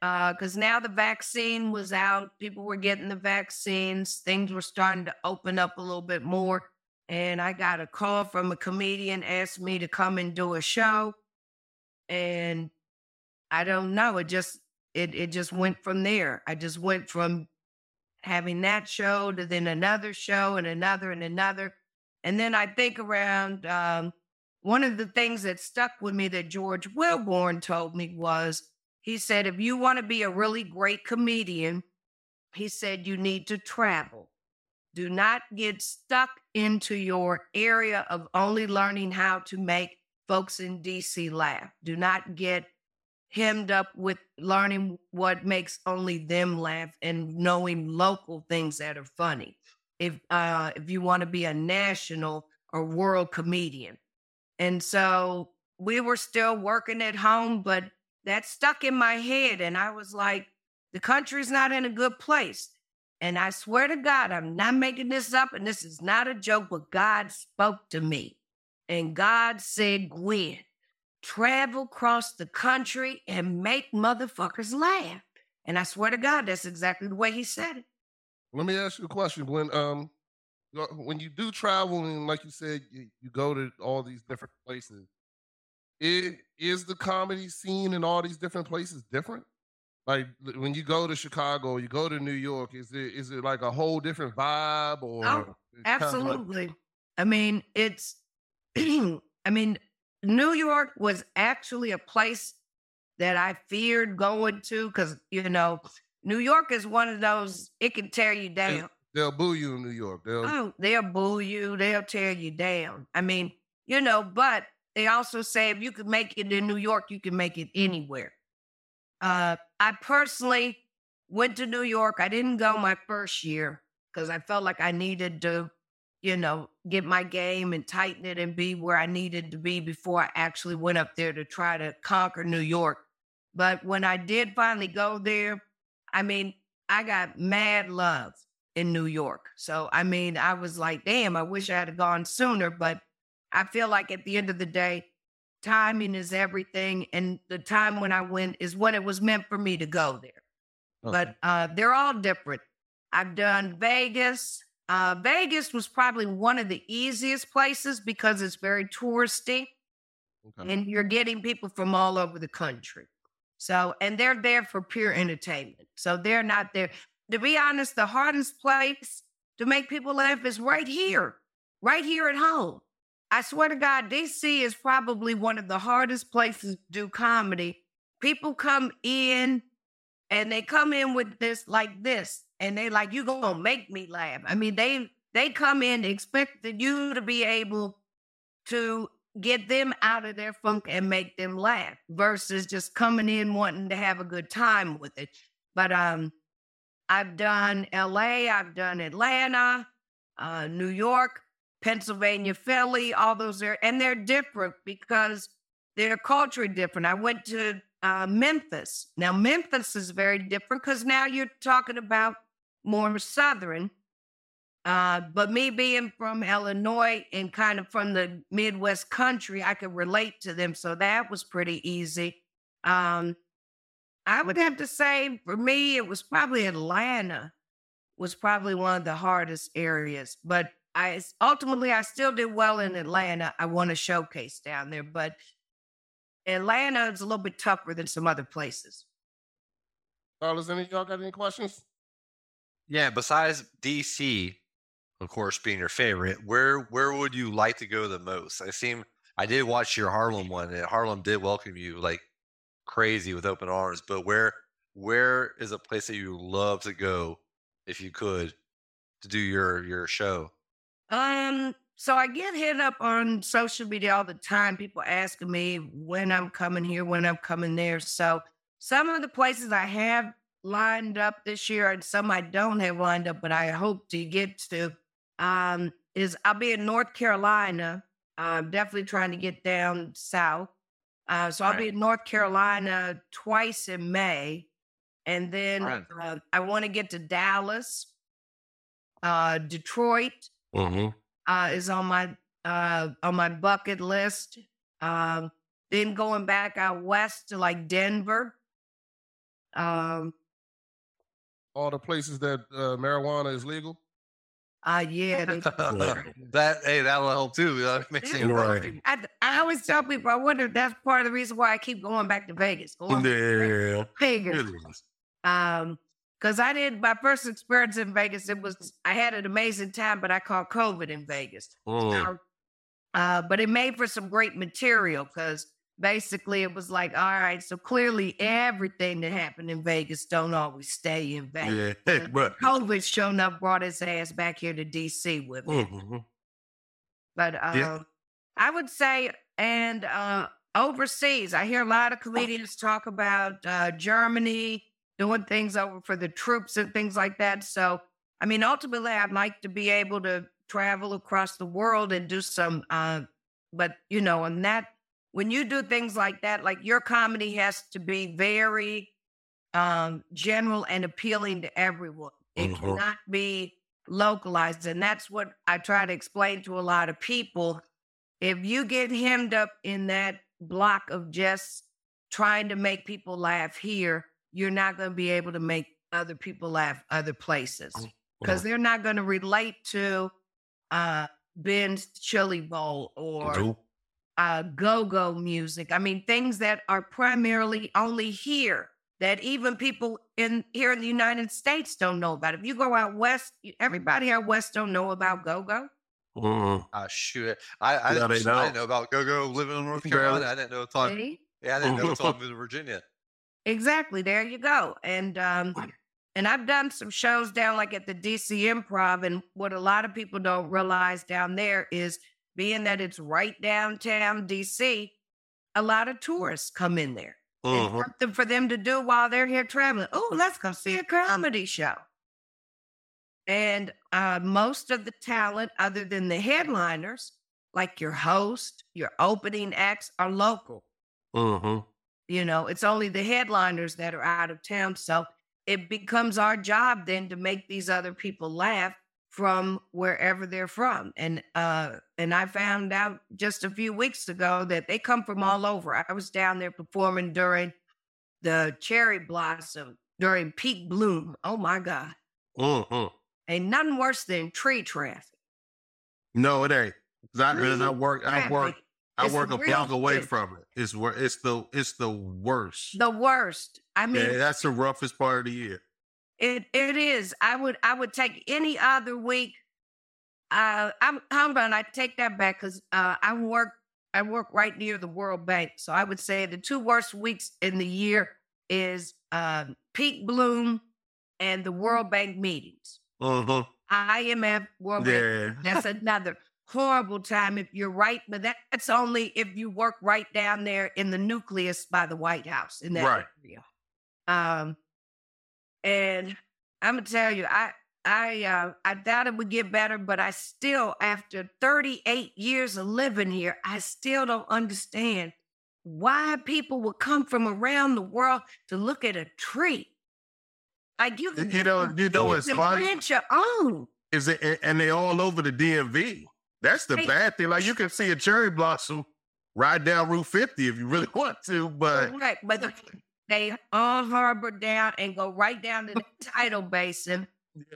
because now the vaccine was out. People were getting the vaccines. Things were starting to open up a little bit more. And I got a call from a comedian, asked me to come and do a show. And I don't know. It just it it just went from there. I just went from having that show to then another show and another and another. And then I think around um, one of the things that stuck with me that George Willborn told me was he said, if you want to be a really great comedian, he said, you need to travel. Do not get stuck into your area of only learning how to make folks in DC laugh. Do not get hemmed up with learning what makes only them laugh and knowing local things that are funny. If uh, if you want to be a national or world comedian, and so we were still working at home, but that stuck in my head. And I was like, the country's not in a good place. And I swear to God, I'm not making this up. And this is not a joke, but God spoke to me. And God said, Gwynn, travel across the country and make motherfuckers laugh. And I swear to God, that's exactly the way he said it. Let me ask you a question. When um you when you do travel and like you said, you, you go to all these different places. Is, is the comedy scene in all these different places different? Like when you go to Chicago, you go to New York, is it is it like a whole different vibe or Oh, kinda like- Absolutely. I mean, it's, I mean, New York was actually a place that I feared going to because, you know, New York is one of those, it can tear you down. they'll boo you in New York. They'll Oh, they'll boo you, they'll tear you down. I mean, you know, but they also say if you can make it in New York, you can make it anywhere. Uh, I personally went to New York. I didn't go my first year because I felt like I needed to, you know, get my game and tighten it and be where I needed to be before I actually went up there to try to conquer New York. But when I did finally go there, I mean, I got mad love in New York. So, I mean, I was like, damn, I wish I had gone sooner. But I feel like at the end of the day, timing is everything. And the time when I went is when it was meant for me to go there. But uh, they're all different. I've done Vegas. Uh, Vegas was probably one of the easiest places because it's very touristy okay. and you're getting people from all over the country. So, and they're there for pure entertainment. So they're not there. To be honest, the hardest place to make people laugh is right here, right here at home. I swear to God, DC is probably one of the hardest places to do comedy. People come in and they come in with this like this, and they like, you gonna make me laugh. I mean, they they come in expecting you to be able to get them out of their funk and make them laugh versus just coming in wanting to have a good time with it. But um I've done LA, I've done Atlanta, uh, New York, Pennsylvania, Philly, all those are, and they're different because their culture different. I went to uh, Memphis. Now, Memphis is very different because now you're talking about more Southern. Uh, but me being from Illinois and kind of from the Midwest country, I could relate to them. So that was pretty easy. Um, I would have to say for me, it was probably Atlanta was probably one of the hardest areas. But I ultimately I still did well in Atlanta. I won a showcase down there, but Atlanta is a little bit tougher than some other places. Fellas, any of y'all got any questions? Yeah, besides DC, of course, being your favorite, where where would you like to go the most? I seem I did watch your Harlem one, and Harlem did welcome you like crazy with open arms. But where where is a place that you love to go if you could to do your your show? Um, so I get hit up on social media all the time. People asking me when I'm coming here, when I'm coming there. So some of the places I have lined up this year and some I don't have lined up, but I hope to get to um, is I'll be in North Carolina. I'm definitely trying to get down south. Uh, so I'll Right. be in North Carolina twice in May. And then Right. uh, I want to get to Dallas, uh, Detroit, Mm-hmm. uh, is on my uh, on my bucket list. Um, then going back out west to like Denver. Um, All the places that uh, marijuana is legal. Uh, yeah, that hey, that'll help too. That makes Yeah. it Right. I, I always tell people I wonder if that's part of the reason why I keep going back to Vegas. Going back to Yeah. Vegas. It is. Um, because I did my first experience in Vegas. It was I had an amazing time, but I caught COVID in Vegas. Mm. Uh, but it made for some great material because basically it was like, all right, so clearly everything that happened in Vegas don't always stay in Vegas. Yeah. But COVID showing up brought his ass back here to DC with me. Mhm. But uh, Yeah. I would say, and uh, overseas, I hear a lot of comedians talk about uh, Germany doing things over for the troops and things like that. So, I mean, ultimately, I'd like to be able to travel across the world and do some, uh, but you know, and that when you do things like that, like your comedy has to be very um, general and appealing to everyone. It Mhm. cannot be localized. And that's what I try to explain to a lot of people. If you get hemmed up in that block of just trying to make people laugh here, you're not going to be able to make other people laugh other places because they're not going to relate to uh, Ben's Chili Bowl or Nope. Uh, go-go music. I mean, things that are primarily only here that even people in here in the United States don't know about. If you go out west, everybody out west don't know about go-go. Mhm. Ah, shoot. I I, Yeah, didn't, I know. didn't know about Go Go living in North Barely. Carolina. I didn't know until I, See? yeah, I didn't know until I moved to Virginia. Exactly. There you go. And um, and I've done some shows down like at the DC Improv, and what a lot of people don't realize down there is being that it's right downtown DC, a lot of tourists come in there. and Mhm. something for them to do while they're here traveling. Oh, let's go see a comedy show. And uh, most of the talent, other than the headliners, like your host, your opening acts, are local. Mhm. You know, it's only the headliners that are out of town. So it becomes our job then to make these other people laugh from wherever they're from. And uh and I found out just a few weeks ago that they come from all over. I was down there performing during the cherry blossom, during peak bloom. Oh my God. Mm-hmm. Ain't nothing worse than tree traffic. No, it ain't. I, I work. I work. I is work a block away shit. from it. It's wor- It's the. It's the worst. The worst. I mean, yeah, that's the roughest part of the year. It it is. I would I would take any other week uh, I'm humble, and I take that back because uh, I work I work right near the World Bank, so I would say the two worst weeks in the year is uh, peak bloom and the World Bank meetings. hmm IMF World Bank. Yeah. That's another horrible time if you're right, but that's only if you work right down there in the nucleus by the White House in that Right. area. Um, and I'm gonna tell you, I I uh, I thought it would get better, but I still, after 38 years of living here, I still don't understand why people would come from around the world to look at a tree. Like you, You know, you know it's funny plant your own. is it, and- they all over the DMV. That's the bad thing. Like you can see a cherry blossom right down Route 50 if you really want to, but right, but the- they all harbor down and go right down to the tidal basin,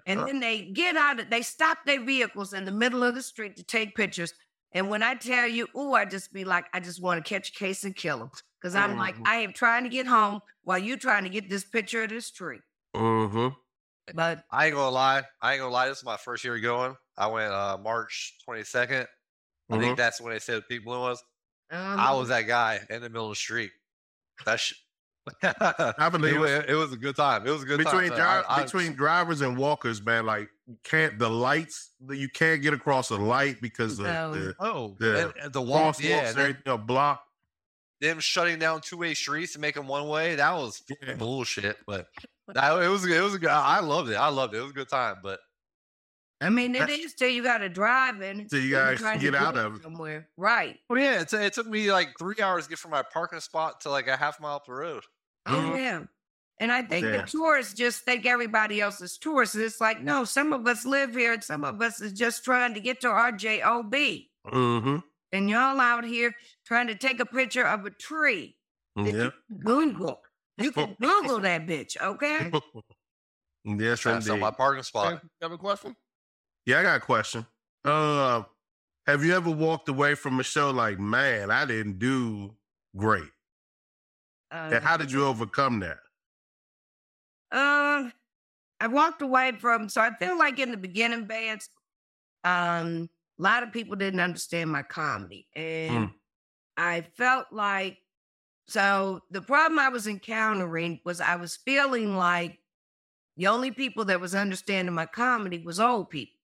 and then they get out of. They stop their vehicles in the middle of the street to take pictures. And when I tell you, oh, I just be like, I just want to catch a case and kill them because I'm like, Mhm. I am trying to get home while you trying to get this picture of this tree. hmm But I ain't gonna lie. I ain't gonna lie. This is my first year going. I went uh March 22nd. I Mhm. think that's when they said Peak Bloom was. um, I was that guy in the middle of the street. That sh- I believe it, it. it was a good time. It was a good between time. dri- I- I- between drivers and walkers, man, like you can't the lights that you can't get across a light because the, No. the oh, the and, and the walk, crosswalks yeah, and and then everything are blocked. them shutting down two way streets and making one way. That was Yeah. bullshit. But that, it was it was a good. I loved it. I loved it. It was a good time. But I mean, it That- is till you got to drive in. Till you when you're gotta get out of somewhere, right? well, yeah, it, it took me like three hours to get from my parking spot to like a half mile up the road. Oh yeah. And I think Yeah. the tourists just think everybody else is tourists. It's like, no, some of us live here and some of us is just trying to get to our job. Mm-hmm. And y'all out here trying to take a picture of a tree. Mm, yeah. you can Google. You can Google that bitch, okay? yes, That's on my indeed. parking You spot. have a question? Yeah, I got a question. Uh, have you ever walked away from a show like, man, I didn't do great? Uh, And how did you overcome that? Uh, I walked away from, so I feel like in the beginning bands, um, a lot of people didn't understand my comedy. And I felt like, so the problem I was encountering was I was feeling like the only people that was understanding my comedy was old people.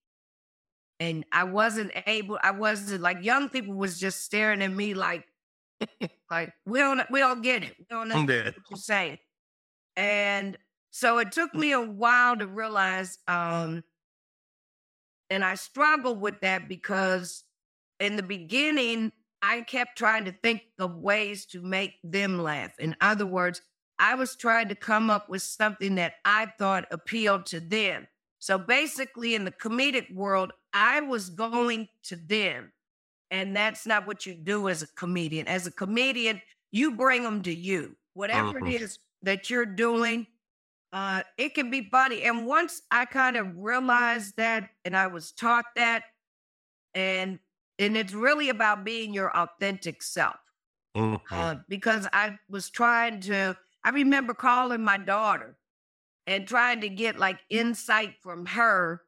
And I wasn't able, I wasn't like young people was just staring at me like, like, we don't, we don't get it. We don't dead. what you're saying. And so it took me a while to realize, um, and I struggled with that because in the beginning, I kept trying to think of ways to make them laugh. In other words, I was trying to come up with something that I thought appealed to them. So basically, in the comedic world, I was going to them. And that's not what you do as a comedian. As a comedian, you bring them to you. Whatever it is that you're doing, uh, it can be funny. And once I kind of realized that, and I was taught that, and and it's really about being your authentic self. Mhm. Uh, because I was trying to, I remember calling my daughter and trying to get like insight from her.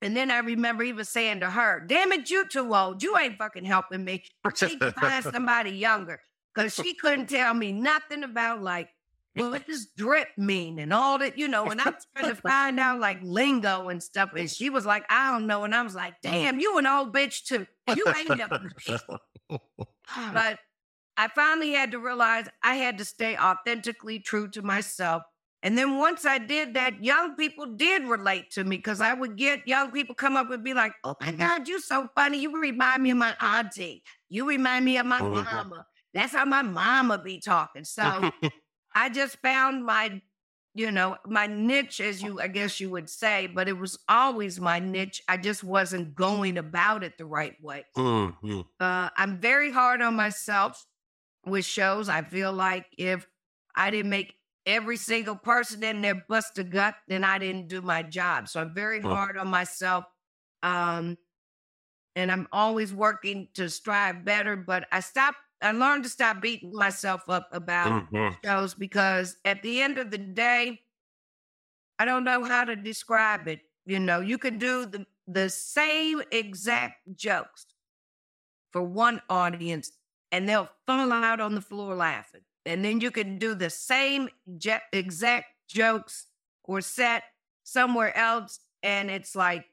And then I remember even saying to her, damn it, you too old. You ain't fucking helping me. She need to find somebody younger. Because she couldn't tell me nothing about like, well, what does drip mean and all that, you know, and I was trying to find out like lingo and stuff. And she was like, I don't know. And I was like, damn, you an old bitch too. You ain't never but I finally had to realize I had to stay authentically true to myself. And then once I did that, young people did relate to me because I would get young people come up and be like, Oh my God, you're so funny. You remind me of my auntie. You remind me of my Mhm. mama. That's how my mama be talking. So I just found my, you know, my niche, as you, I guess you would say, but it was always my niche. I just wasn't going about it the right way. Mhm. Uh, I'm very hard on myself with shows. I feel like if I didn't make every single person in there bust a gut, then I didn't do my job. So I'm very Mm. hard on myself. Um, and I'm always working to strive better, but I stopped, I learned to stop beating myself up about Mhm. shows because at the end of the day, I don't know how to describe it. You know, you can do the the same exact jokes for one audience and they'll fall out on the floor laughing. And then you can do the same je- exact jokes or set somewhere else and it's like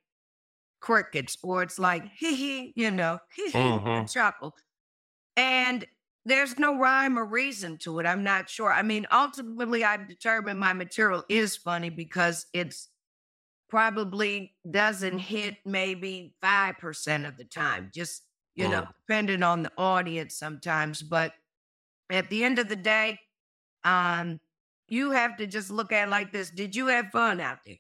crickets or it's like hee hee, you know, hee hee, Mhm. chuckle. And there's no rhyme or reason to it. I'm not sure. I mean, ultimately, I've determined my material is funny because it's probably doesn't hit maybe 5% of the time, just, you know, Mm. depending on the audience sometimes. But at the end of the day, um, you have to just look at it like this. Did you have fun out there?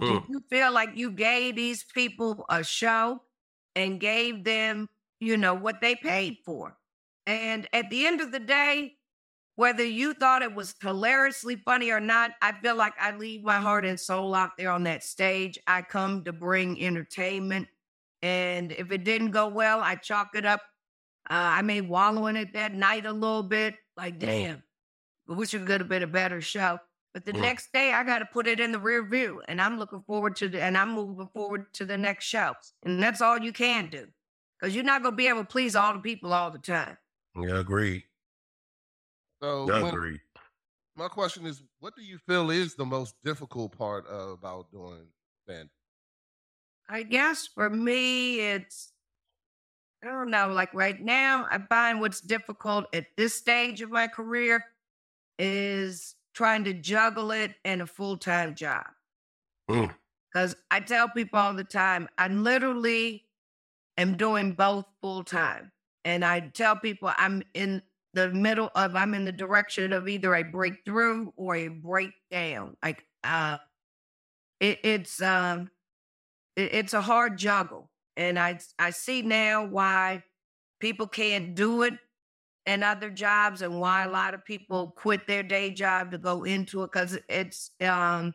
Mm. Did you feel like you gave these people a show and gave them, you know, what they paid for? And at the end of the day, whether you thought it was hilariously funny or not, I feel like I leave my heart and soul out there on that stage. I come to bring entertainment. And if it didn't go well, I chalk it up. Uh, I may wallow in it that night a little bit, like, damn, I wish it could have been a better show. But the Mm. next day, I got to put it in the rear view, and I'm looking forward to the, and I'm moving forward to the next show, and that's all you can do, because you're not gonna be able to please all the people all the time. Yeah, agreed. So when- Agreed. my question is, what do you feel is the most difficult part uh, about doing stand? I guess for me, it's I don't know. Like right now, I find what's difficult at this stage of my career is trying to juggle it and a full time job. Mm. Because I tell people all the time, I literally am doing both full time. And I tell people I'm in the middle of, I'm in the direction of either a breakthrough or a breakdown. Like, uh, it, it's, um, it- it's a hard juggle. And I, I see now why people can't do it in other jobs and why a lot of people quit their day job to go into it because it's um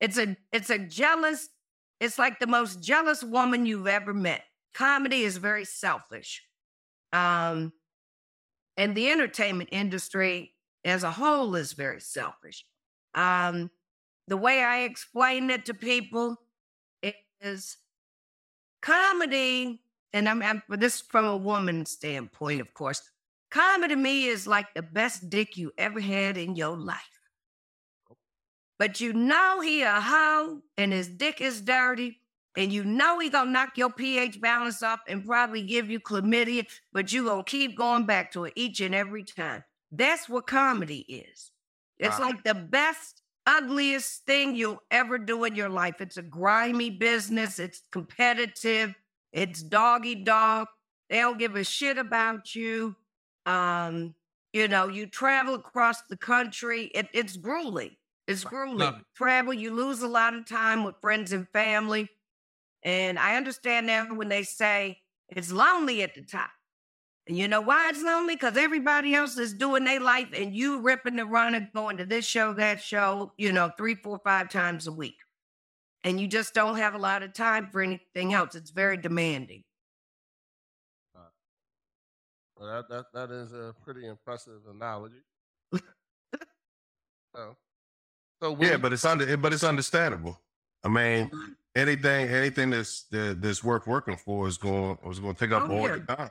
it's a it's a jealous it's like the most jealous woman you've ever met. Comedy is very selfish um and the entertainment industry as a whole is very selfish. Um the way i explain it to people is comedy and i'm, I'm this is from a woman's standpoint of course comedy to me is like the best dick you ever had in your life but you know he a hoe and his dick is dirty and you know he gonna knock your pH balance up and probably give you chlamydia, but you gonna keep going back to it each and every time. That's what comedy is. It's Wow. like the best, ugliest thing you'll ever do in your life. It's a grimy business. It's competitive. It's doggy dog. They don't give a shit about you. Um, you know, you travel across the country. It, it's grueling. It's grueling. It. Travel, you lose a lot of time with friends and family. And I understand now when they say it's lonely at the top. And you know why it's lonely? Because everybody else is doing their life and you ripping and running, going to this show, that show, you know, three, four, five times a week. And you just don't have a lot of time for anything else. It's very demanding. Uh, well, that, that that is a pretty impressive analogy. so, so Yeah, but it's under but it's understandable. I mean, mm-hmm. anything anything that's that, that's worth working for is going is going to take up Oh, all yeah. your time.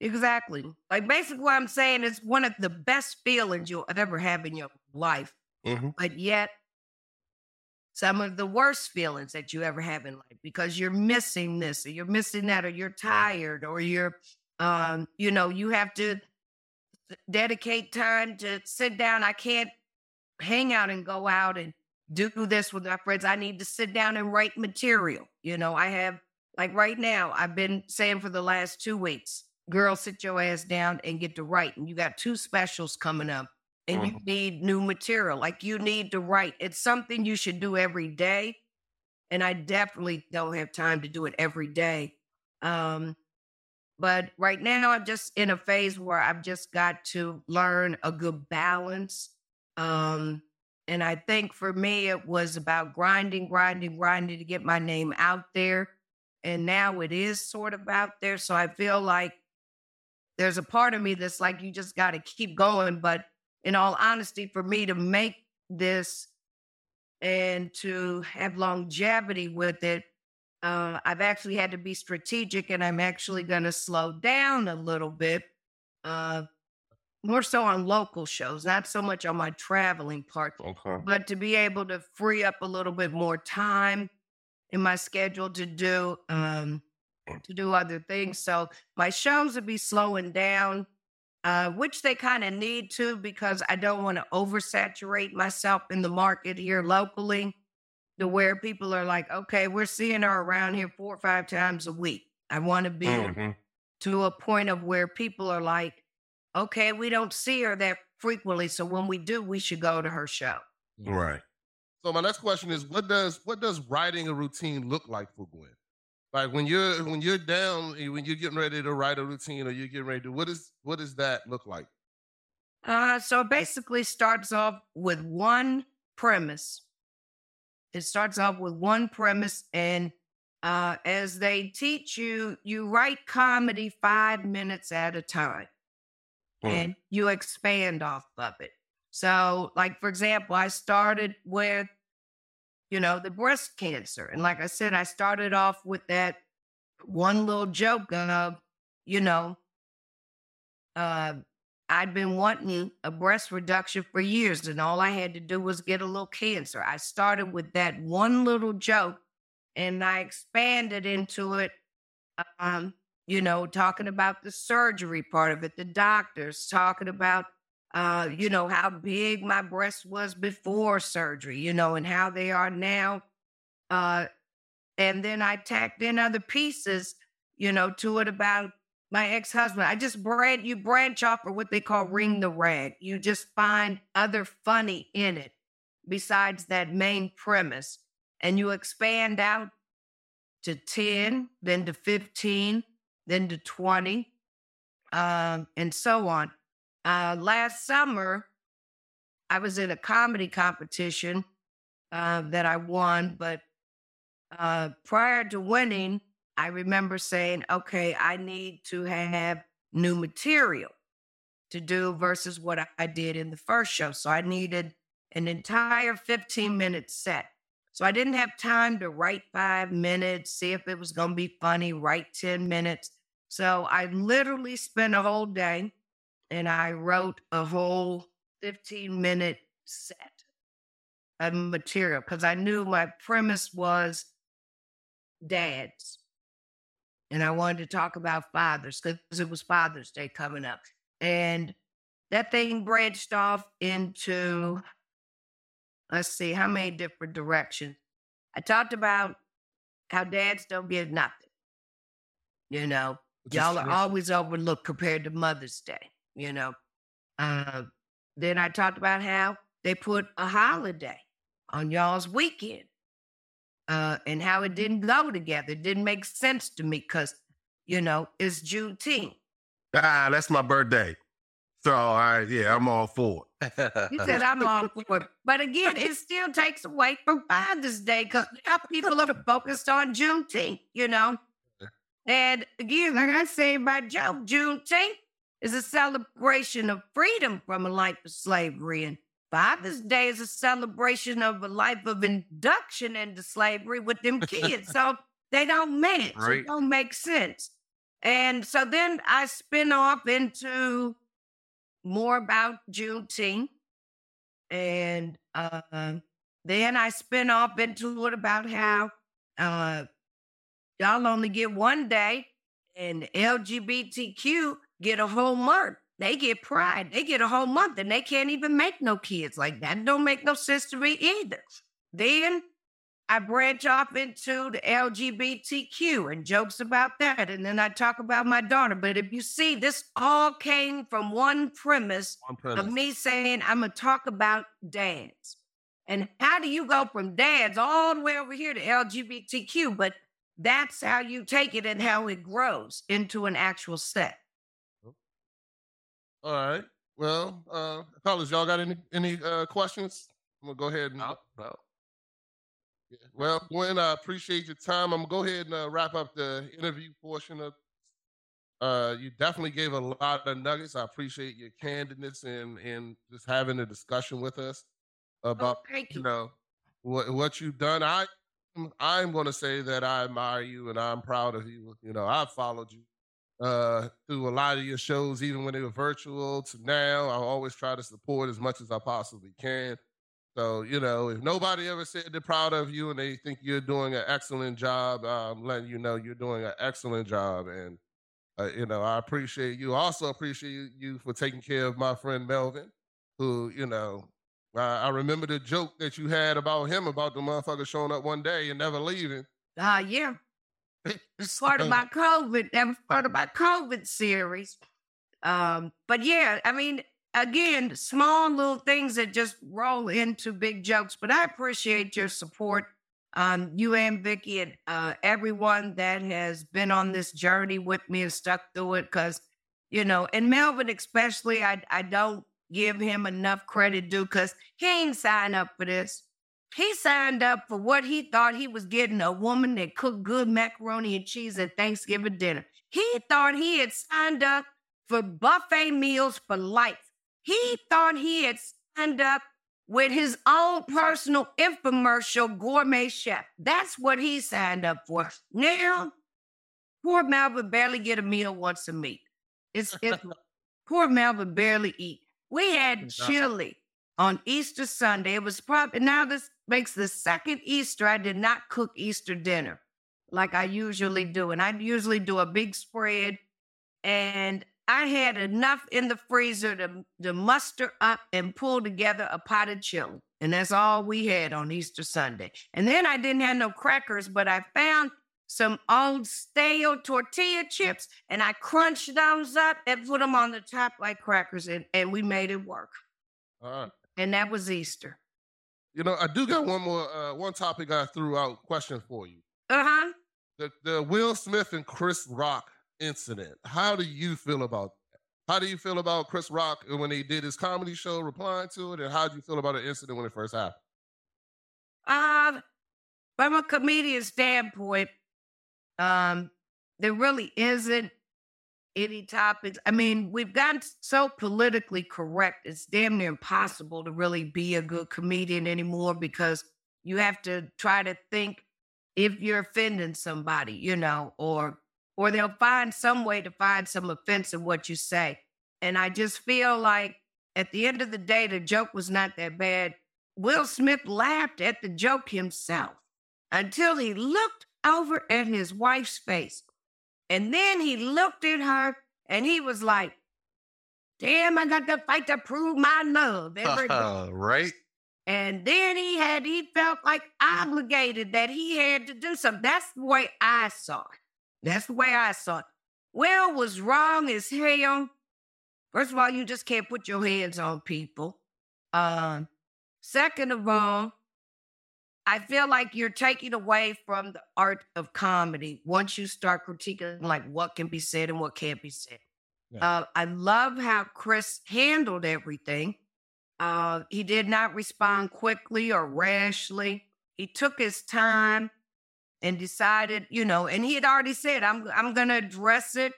Exactly. Like basically what I'm saying is one of the best feelings you'll ever have in your life, hmm but yet some of the worst feelings that you ever have in life because you're missing this or you're missing that or you're tired or you're um you know you have to dedicate time to sit down i can't hang out and go out and do this with my friends. I need to sit down and write material. You know i have like right now i've been saying for the last two weeks girl sit your ass down and get to writing. you got two specials coming up and you need new material. Like you need to write. It's something you should do every day and i definitely don't have time to do it every day. Um but right now i'm just in a phase where i've just got to learn a good balance um and i think for me it was about grinding grinding grinding to get my name out there and now it is sort of out there. So i feel like there's a part of me that's like you just got to keep going but in all honesty for me to make this and to have longevity with it uh, I've actually had to be strategic and I'm actually going to slow down a little bit, uh, more so on local shows, not so much on my traveling part, Okay. but to be able to free up a little bit more time in my schedule to do um, to do other things. So my shows will be slowing down, uh, which they kind of need to because I don't want to oversaturate myself in the market here locally to where people are like, okay, we're seeing her around here four or five times a week. I want to be Mhm. to a point of where people are like, okay, we don't see her that frequently. So when we do, we should go to her show. Right. So my next question is, what does what does writing a routine look like for Gwynn? Like when you're when you're down, eh, when you're getting ready to write a routine, or you're getting ready to what is what does that look like? Uh, so it basically starts off with one premise. It starts off with one premise, and uh, as they teach you, you write comedy five minutes at a time, Hmm. and you expand off of it. So, like for example, I started with, you know, the breast cancer, and like I said, I started off with that one little joke of, you know, uh, I'd been wanting a breast reduction for years, and all I had to do was get a little cancer. I started with that one little joke, and I expanded into it. Um, you know, talking about the surgery part of it, the doctors talking about, uh, you know, how big my breast was before surgery, you know, and how they are now. Uh, and then I tacked in other pieces, you know, to it about my ex-husband. I just branch you branch off of what they call ring the rag. You just find other funny in it besides that main premise. And you expand out to 10, then to 15, then to 20, um, and so on. Uh, last summer, I was in a comedy competition uh, that I won, but uh, prior to winning, I remember saying, okay, I need to have new material to do versus what I- did in the first show. So I needed an entire 15 minute set. So I didn't have time to write five minutes, see if it was going to be funny, write 10 minutes. So I literally spent a whole day and I wrote a whole 15 minute set of material because I knew my premise was dads. And I wanted to talk about fathers because it was Father's Day coming up. And that thing branched off into, let's see, how many different directions. I talked about how dads don't get nothing. You know, is y'all are always overlooked compared to Mother's Day, you know. Uh, then I talked about how they put a holiday on y'all's weekend uh, and how it didn't go together. It didn't make sense to me because, you know, it's Juneteenth. Ah, that's my birthday. So, all right, yeah, I'm all for it. You said I'm all for it. But again, it still takes away from Father's Day because now people are focused on Juneteenth, you know? And again, like I say in my joke, Juneteenth is a celebration of freedom from a life of slavery. And Father's Day is a celebration of a life of induction into slavery with them kids. so they don't match. Right. It don't make sense. And so then I spin off into more about Juneteenth. And uh, then I spin off into it about how uh, y'all only get one day and LGBTQ get a whole month. They get pride. They get a whole month and they can't even make no kids like that. Don't make no sense to me either. Then I branch off into the LGBTQ and jokes about that. And then I talk about my daughter. But if you see, this all came from one premise One of me saying I'm gonna talk about dads. And how do you go from dads all the way over here to LGBTQ? But that's how you take it and how it grows into an actual set. All right. Well, uh, fellas, y'all got any any uh, questions? I'm gonna go ahead and. no, no. Yeah. Well, Gwynn, I appreciate your time. I'm gonna go ahead and uh, wrap up the interview portion of. Uh, you definitely gave a lot of nuggets. I appreciate your candidness and and just having a discussion with us about Oh, thank you you. know what what you've done. I I'm going to say that I admire you and I'm proud of you. You know, I've followed you uh, through a lot of your shows, even when they were virtual to now. I always try to support as much as I possibly can. So, you know, if nobody ever said they're proud of you and they think you're doing an excellent job, I'm letting you know you're doing an excellent job. And, uh, you know, I appreciate you. Also appreciate you for taking care of my friend Melvin, who, you know, I, I remember the joke that you had about him about the motherfucker showing up one day and never leaving. Ah, yeah. It's part of my COVID. That was part of my COVID series. Um, but yeah, I mean, again, small little things that just roll into big jokes. But I appreciate your support, um, you and Vicky and uh, everyone that has been on this journey with me and stuck through it. Because you know, and Melvin especially, I I don't give him enough credit due because he ain't signed up for this. He signed up for what he thought he was getting a woman that cooked good macaroni and cheese at Thanksgiving dinner. He thought he had signed up for buffet meals for life. He thought he had signed up with his own personal infomercial gourmet chef. That's what he signed up for. Now, poor Melvin barely get a meal once a week. It's, it's poor Melvin barely eat. We had chili on Easter Sunday. It was probably now this makes the second Easter I did not cook Easter dinner like I usually mm. do. And I usually do a big spread. And I had enough in the freezer to, to muster up and pull together a pot of chili. And that's all we had on Easter Sunday. And then I didn't have no crackers, but I found some old stale tortilla chips and I crunched those up and put them on the top like crackers. And, and we made it work. Right. And that was Easter. You know, I do got one more, uh, one topic I threw out question for you. Uh huh. The, the Will Smith and Chris Rock incident. How do you feel about that? How do you feel about Chris Rock when he did his comedy show replying to it? And how do you feel about the incident when it first happened? Um, from a comedian standpoint, um, there really isn't any topics. I mean, we've gotten so politically correct, it's damn near impossible to really be a good comedian anymore because you have to try to think if you're offending somebody, you know, or or they'll find some way to find some offense in what you say. And I just feel like at the end of the day, the joke was not that bad. Will Smith laughed at the joke himself until he looked over at his wife's face. And then he looked at her and he was like, Damn, I got to fight to prove my love every day. right? And then he had, he felt like obligated that he had to do something. That's the way I saw it. That's the way I saw it. Will was wrong as hell. First of all, you just can't put your hands on people. Um, second of all, I feel like you're taking away from the art of comedy once you start critiquing like what can be said and what can't be said. Yeah. Uh, I love how Chris handled everything. Uh, he did not respond quickly or rashly. He took his time and decided, you know, and he had already said, I'm I'm gonna address it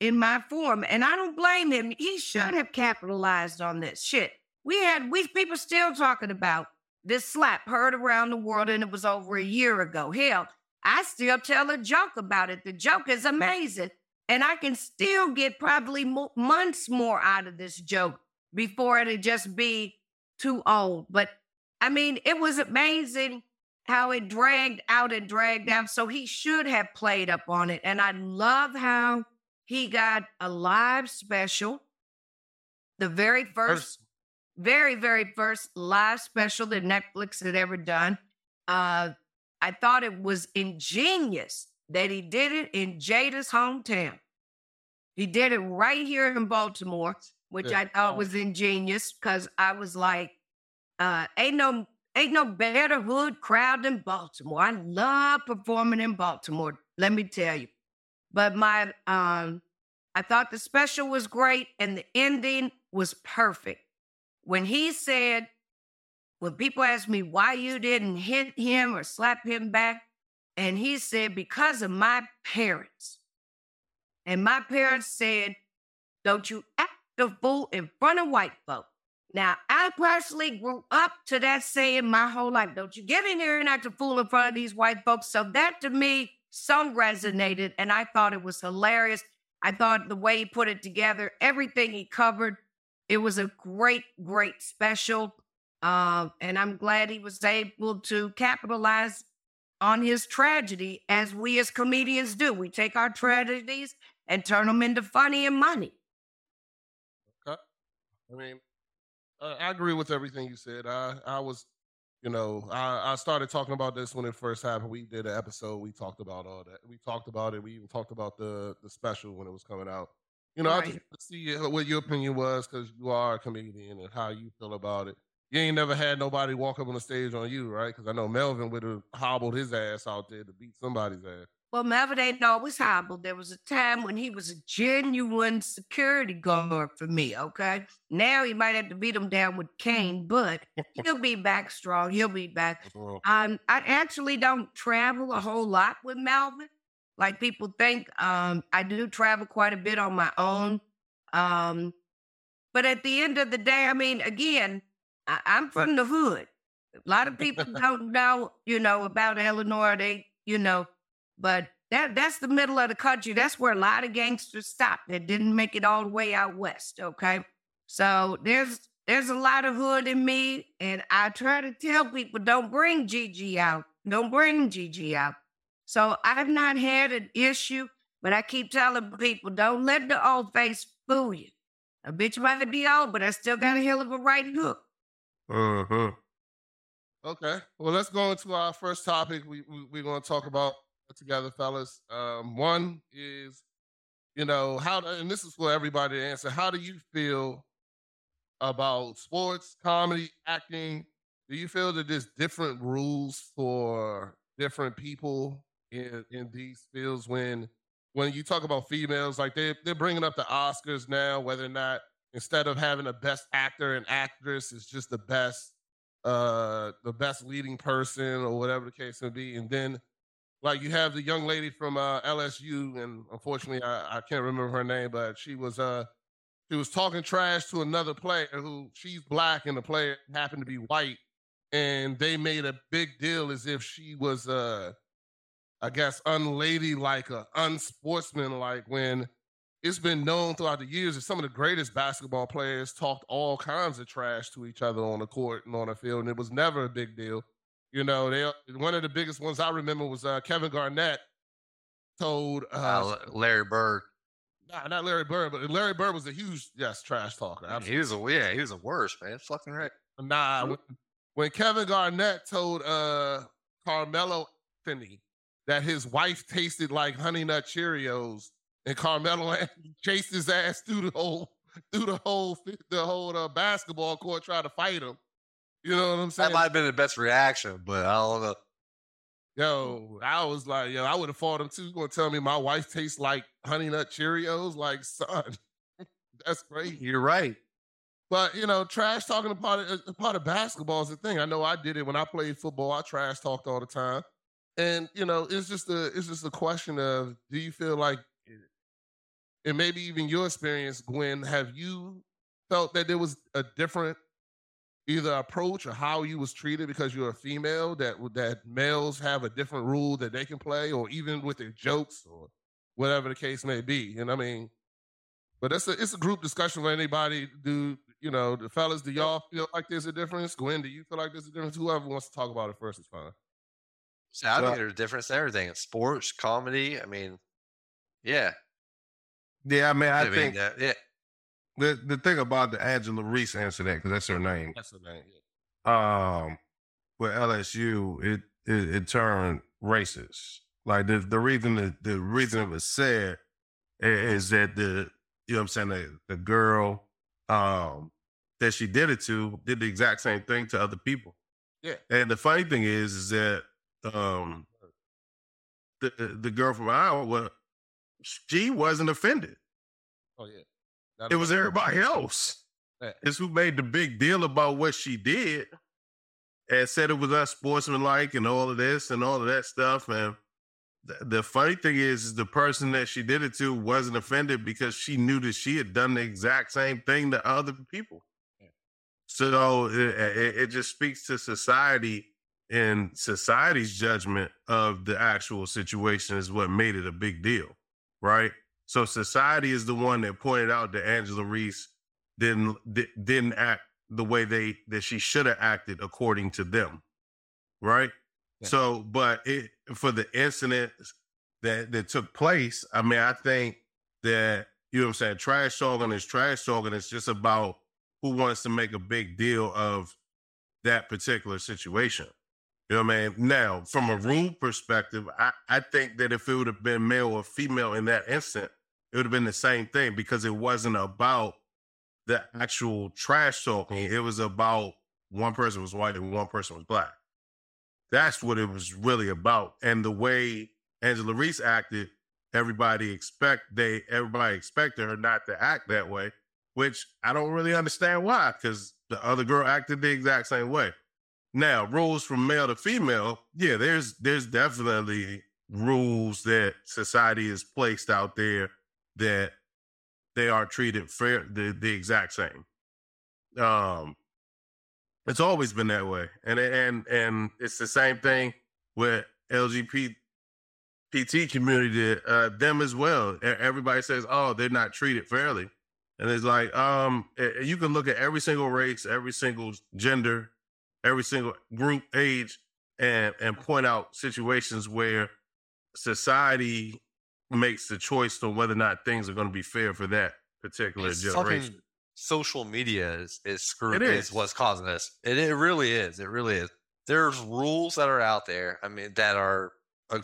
in my form. And I don't blame him. He should have capitalized on this shit. We had we people still talking about this slap heard around the world, and it was over a year ago. Hell, I still tell a joke about it. The joke is amazing. And I can still get probably mo- months more out of this joke before it'd just be too old. But I mean, it was amazing how it dragged out and dragged out. So he should have played up on it. And I love how he got a live special, the very first, very, very first live special that Netflix had ever done. Uh, I thought it was ingenious that he did it in Jada's hometown. He did it right here in Baltimore, which Yeah. I thought was ingenious because I was like, uh, ain't no ain't no better hood crowd than Baltimore. I love performing in Baltimore, let me tell you. But my um I thought the special was great and the ending was perfect. When he said, when people asked me why you didn't hit him or slap him back, and he said, because of my parents. And my parents said, don't you act a fool in front of white folk. Now, I personally grew up to that saying my whole life. Don't you get in here and act a fool in front of these white folks. So that to me so resonated, and I thought it was hilarious. I thought the way he put it together, everything he covered, it was a great, great special. Uh, and I'm glad he was able to capitalize on his tragedy as we as comedians do. We take our tragedies and turn them into funny and money. Okay. I mean, uh, I agree with everything you said. I I was, you know, I, I started talking about this when it first happened. We did an episode. We talked about all that. We talked about it. We even talked about the the special when it was coming out. You know, I just see what your opinion was because you are a comedian and how you feel about it. You ain't never had nobody walk up on the stage on you, right? Because I know Melvin would have hobbled his ass out there to beat somebody's ass. Well, Melvin ain't always hobbled. There was a time when he was a genuine security guard for me, okay? Now he might have to beat him down with cane, but he'll be back strong. He'll be back. Um, I actually don't travel a whole lot with Melvin, like people think. Um, I do travel quite a bit on my own. Um, but at the end of the day, I mean, again, I, I'm from the hood. A lot of people don't know, you know, about Eleanor. They, you know, but that that's the middle of the country. That's where a lot of gangsters stopped. That didn't make it all the way out west. Okay, so there's there's a lot of hood in me, and I try to tell people don't bring Gigi out. Don't bring Gigi out. So I've not had an issue, but I keep telling people don't let the old face fool you. A bitch might be old, but I still got a hell of a right hook. Uh-huh. Okay. Well, let's go into our first topic. We, we we're going to talk about together, fellas. Um, one is, you know, how to, and this is for everybody to answer. How do you feel about sports, comedy, acting? Do you feel that there's different rules for different people in in these fields when when you talk about females, like they they're bringing up the Oscars now, whether or not instead of having a best actor and actress, it's just the best uh the best leading person or whatever the case may be. And then like you have the young lady from uh lsu and unfortunately i, I can't remember her name but she was uh she was talking trash to another player who she's black and the player happened to be white and they made a big deal as if she was uh i guess unladylike or unsportsmanlike when it's been known throughout the years that some of the greatest basketball players talked all kinds of trash to each other on the court and on the field, and it was never a big deal. You know, they one of the biggest ones I remember was uh, Kevin Garnett told uh, Uh, Larry Bird. nah, not Larry Bird, but Larry Bird was a huge yes trash talker. He was a yeah, he was the worst, man. Fucking right. Nah, when, when Kevin Garnett told uh Carmelo Anthony that his wife tasted like Honey Nut Cheerios, and Carmelo Anthony chased his ass through the whole through the whole the whole uh, basketball court trying to fight him. You know what I'm saying? That might have been the best reaction, but I don't know. Yo, I was like, yo, I would have fought him too. You gonna tell me my wife tastes like Honey Nut Cheerios? Like, son, that's crazy. You're right. But you know, trash talking a part of a part of basketball is a thing. I know I did it when I played football. I trash talked all the time, and you know, it's just a it's just a question of do you feel like, and maybe even your experience, Gwynn, have you felt that there was a different either approach or how you was treated because you're a female that that males have a different rule that they can play, or even with their jokes or whatever the case may be. And I mean, but it's a it's a group discussion for anybody. Do you know the fellas? Do y'all feel like there's a difference? Gwynn, do you feel like there's a difference? Whoever wants to talk about it first is fine. So I So- think there's a difference in everything. In sports, comedy. I mean, yeah. Yeah, I mean, I, mean, think that- yeah. the the thing about the Angela Reese answer that because that's her name. That's the name. um with LSU, it it, it turned racist. Like the the reason that the reason it was said i- is that the you know what I'm saying the, the girl um that she did it to did the exact same thing to other people. Yeah. And the funny thing is is that um the the girl from Iowa well, she wasn't offended. Oh yeah. Not It was everybody else. Yeah. It's who made the big deal about what she did and said it was unsportsmanlike and like and all of this and all of that stuff. And the, the funny thing is, is the person that she did it to wasn't offended because she knew that she had done the exact same thing to other people. So it, it, it just speaks to society and society's judgment of the actual situation is what made it a big deal, right? So society is the one that pointed out that Angela Reese didn't di- didn't act the way they that she should have acted according to them, right? Yeah. So, but it for the incident that that took place, I mean, I think that you know what I'm saying. Trash talking is trash talking. It's just about who wants to make a big deal of that particular situation. You know what I mean? Now, from a rule perspective, I, I think that if it would have been male or female in that instant, it would have been the same thing because it wasn't about the actual trash talking. It was about one person was white and one person was black. That's what it was really about. And the way Angela Reese acted, everybody expect they everybody expected her not to act that way, which I don't really understand why, because the other girl acted the exact same way. Now, rules from male to female, yeah, there's there's definitely rules that society has placed out there that they are treated fair the, the exact same. Um it's always been that way. And and and it's the same thing with LGBT community, uh, them as well. Everybody says, "Oh, they're not treated fairly," and it's like, um, eh, you can look at every single race, every single gender, every single group, age, and and point out situations where society makes the choice on whether or not things are going to be fair for that particular It's generation. social media is is screwed It is is. what's causing this. It, it really is. It really is. There's rules that are out there. I mean, that are uh,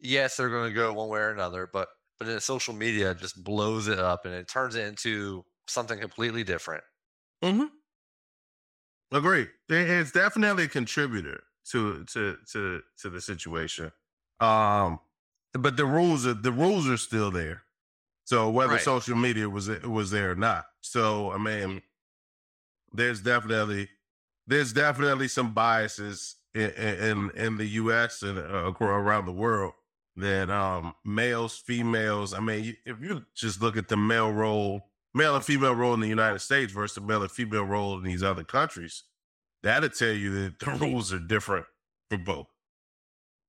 yes, they're going to go one way or another, but but then social media just blows it up and it turns it into something completely different. Mm-hmm. Agree. It's definitely a contributor to to to to the situation. Um, but the rules are the rules are still there. So whether Right. social media was was there or not. So I mean, there's definitely there's definitely some biases in in, in the U.S. and uh, around the world that um males, females. I mean, if you just look at the male role, male and female role in the United States versus the male and female role in these other countries, that'll tell you that the rules are different for both.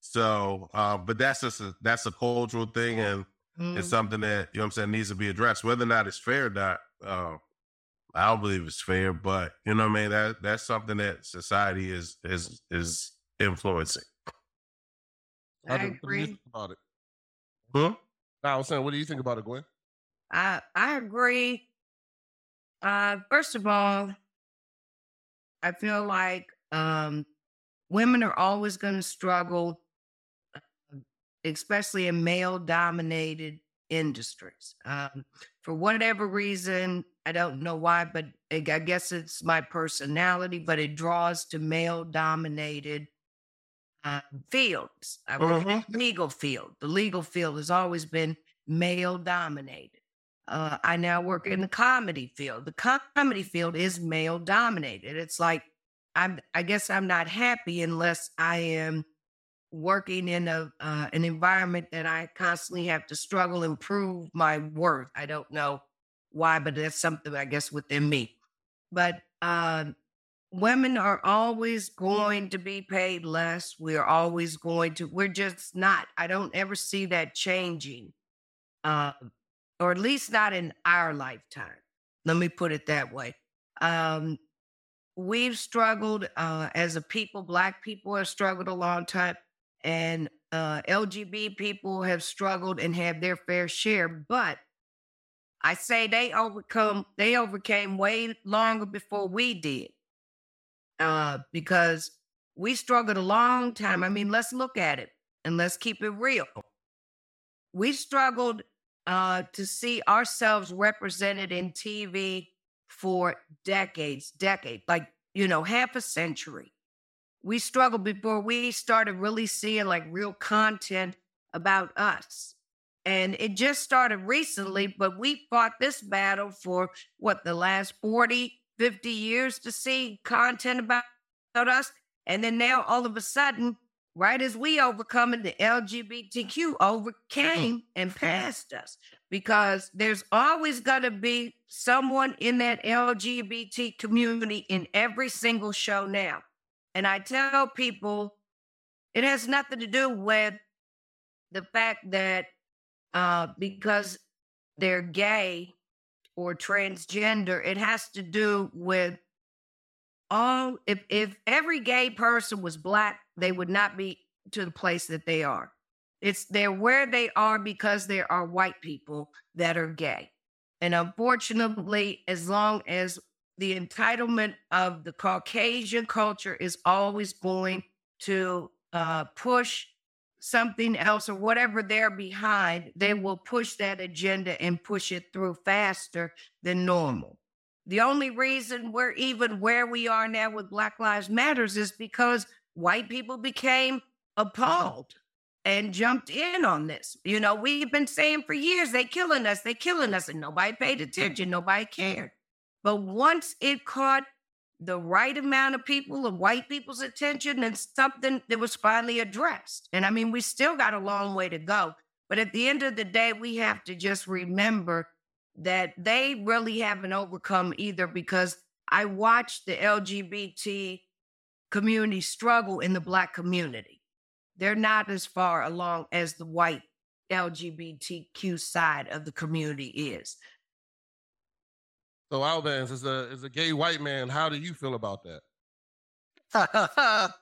So, uh, but that's just a, that's a cultural thing, and it's Mm. something that you know what I'm saying needs to be addressed. Whether or not it's fair or not, uh, I don't believe it's fair, but you know what I mean. That that's something that society is is is influencing. I How do- what do agree. about it? Huh? No, I was saying, what do you think about it, Gwynn? I I agree. Uh, first of all, I feel like um, women are always going to struggle, uh, especially in male-dominated industries. Um, for whatever reason, I don't know why, but I guess it's my personality. But it draws to male-dominated uh, fields. I work in the legal field. The legal field has always been male-dominated. Uh, I now work in the comedy field. The comedy field is male dominated. It's like I'm. I guess I'm not happy unless I am working in a uh, an environment that I constantly have to struggle and prove my worth. I don't know why, but that's something I guess within me. But um, women are always going to be paid less. We're always going to. We're just not. I don't ever see that changing. Uh, or at least not in our lifetime. Let me put it that way. Um, we've struggled uh, as a people, Black people have struggled a long time, and uh, LGBT people have struggled and have their fair share. But I say they overcome, they overcame way longer before we did, uh, because we struggled a long time. I mean, let's look at it and let's keep it real. We struggled uh, to see ourselves represented in TV for decades, decade, like, you know, half a century. We struggled before we started really seeing like real content about us. And it just started recently, but we fought this battle for what, the last 40, 50 years to see content about, about us. And then now all of a sudden, right as we overcoming the LGBTQ overcame and passed us because there's always going to be someone in that LGBT community in every single show now. And I tell people it has nothing to do with the fact that uh, because they're gay or transgender, it has to do with all if if every gay person was black, they would not be to the place that they are. It's they're where they are because there are white people that are gay. And unfortunately, as long as the entitlement of the Caucasian culture is always going to uh, push something else or whatever they're behind, they will push that agenda and push it through faster than normal. The only reason we're even where we are now with Black Lives Matters is because white people became appalled and jumped in on this. You know, we've been saying for years, they killing us, they killing us, and nobody paid attention, nobody cared. But once it caught the right amount of people, of white people's attention, and something that was finally addressed. And I mean, we still got a long way to go. But at the end of the day, we have to just remember that they really haven't overcome either because I watched the LGBT community struggle in the Black community. They're not as far along as the white LGBTQ side of the community is. So Albers is a is a gay white man. How do you feel about that?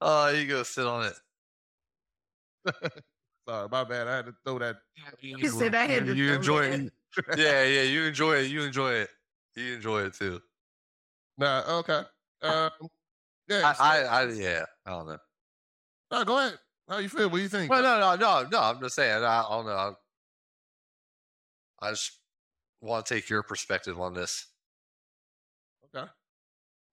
oh, you go sit on it. Sorry, my bad. I had to throw that. He said I had to You throw enjoy it. Yeah, yeah, you enjoy it. You enjoy it. You enjoy it too. Nah, okay. Um, yeah. I, so- I, I, yeah, I don't know. nah, go ahead. How you feel? What do you think? Well, no, no, no, no. I'm just saying. I, I don't know. I, I just want to take your perspective on this. Okay.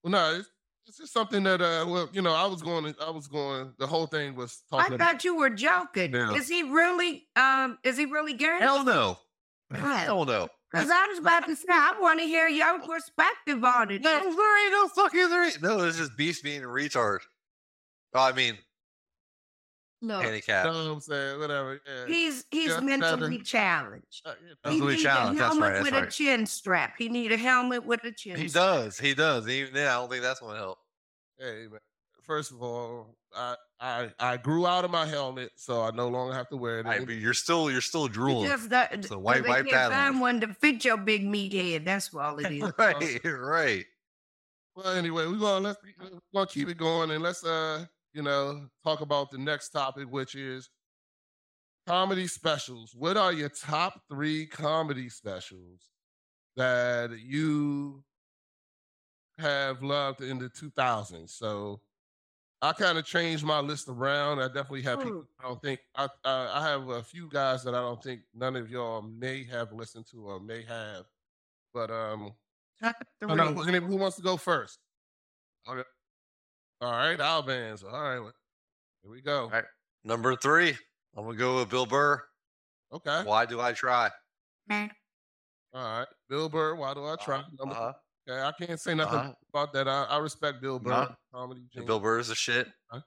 Well, no, it's, it's just something that uh, well, you know, I was going, I was going. The whole thing was I talking. about, thought you were joking. Yeah. Is he really um is he really gay? Hell no. Right. Hell no. Because I was about to say I want to hear your perspective on it. No, there ain't no fucking there ain't. No, it's just beast being a retard. Oh, I mean, Look, you handicap. know what I'm saying? Whatever. Yeah. he's he's Yeah, mentally better. challenged. Uh, you know. He what challenged. a That's helmet right, that's with a chin strap. He need a helmet with a chin. He strap. does. He does. Even then, I don't think that's going to help. Hey, man. First of all, I, I I grew out of my helmet, so I no longer have to wear it. I, but you're still, you're still drooling. Just that, So white- they white can't battle. find one to fit your big meat head. That's all it is. right, right. Well, anyway, we're gonna let's we're gonna keep it going and let's uh you know talk about the next topic, which is comedy specials. What are your top three comedy specials that you have loved in the 2000s? So I kind of changed my list around. I definitely have people. I don't think I uh, I have a few guys that I don't think none of y'all may have listened to or may have, but um. Top Oh, no, three. who who wants to go first? Okay. All right, Albers. All right, here we go. All right. Number three, I'm going to go with Bill Burr. Okay. Why do I try? All right, Bill Burr. Why do I try? Number- Uh-huh. Okay, I can't say nothing Uh-huh. about that. I, I respect Bill Burr. Uh-huh. Comedy. And. Bill Burr is a shit. Huh?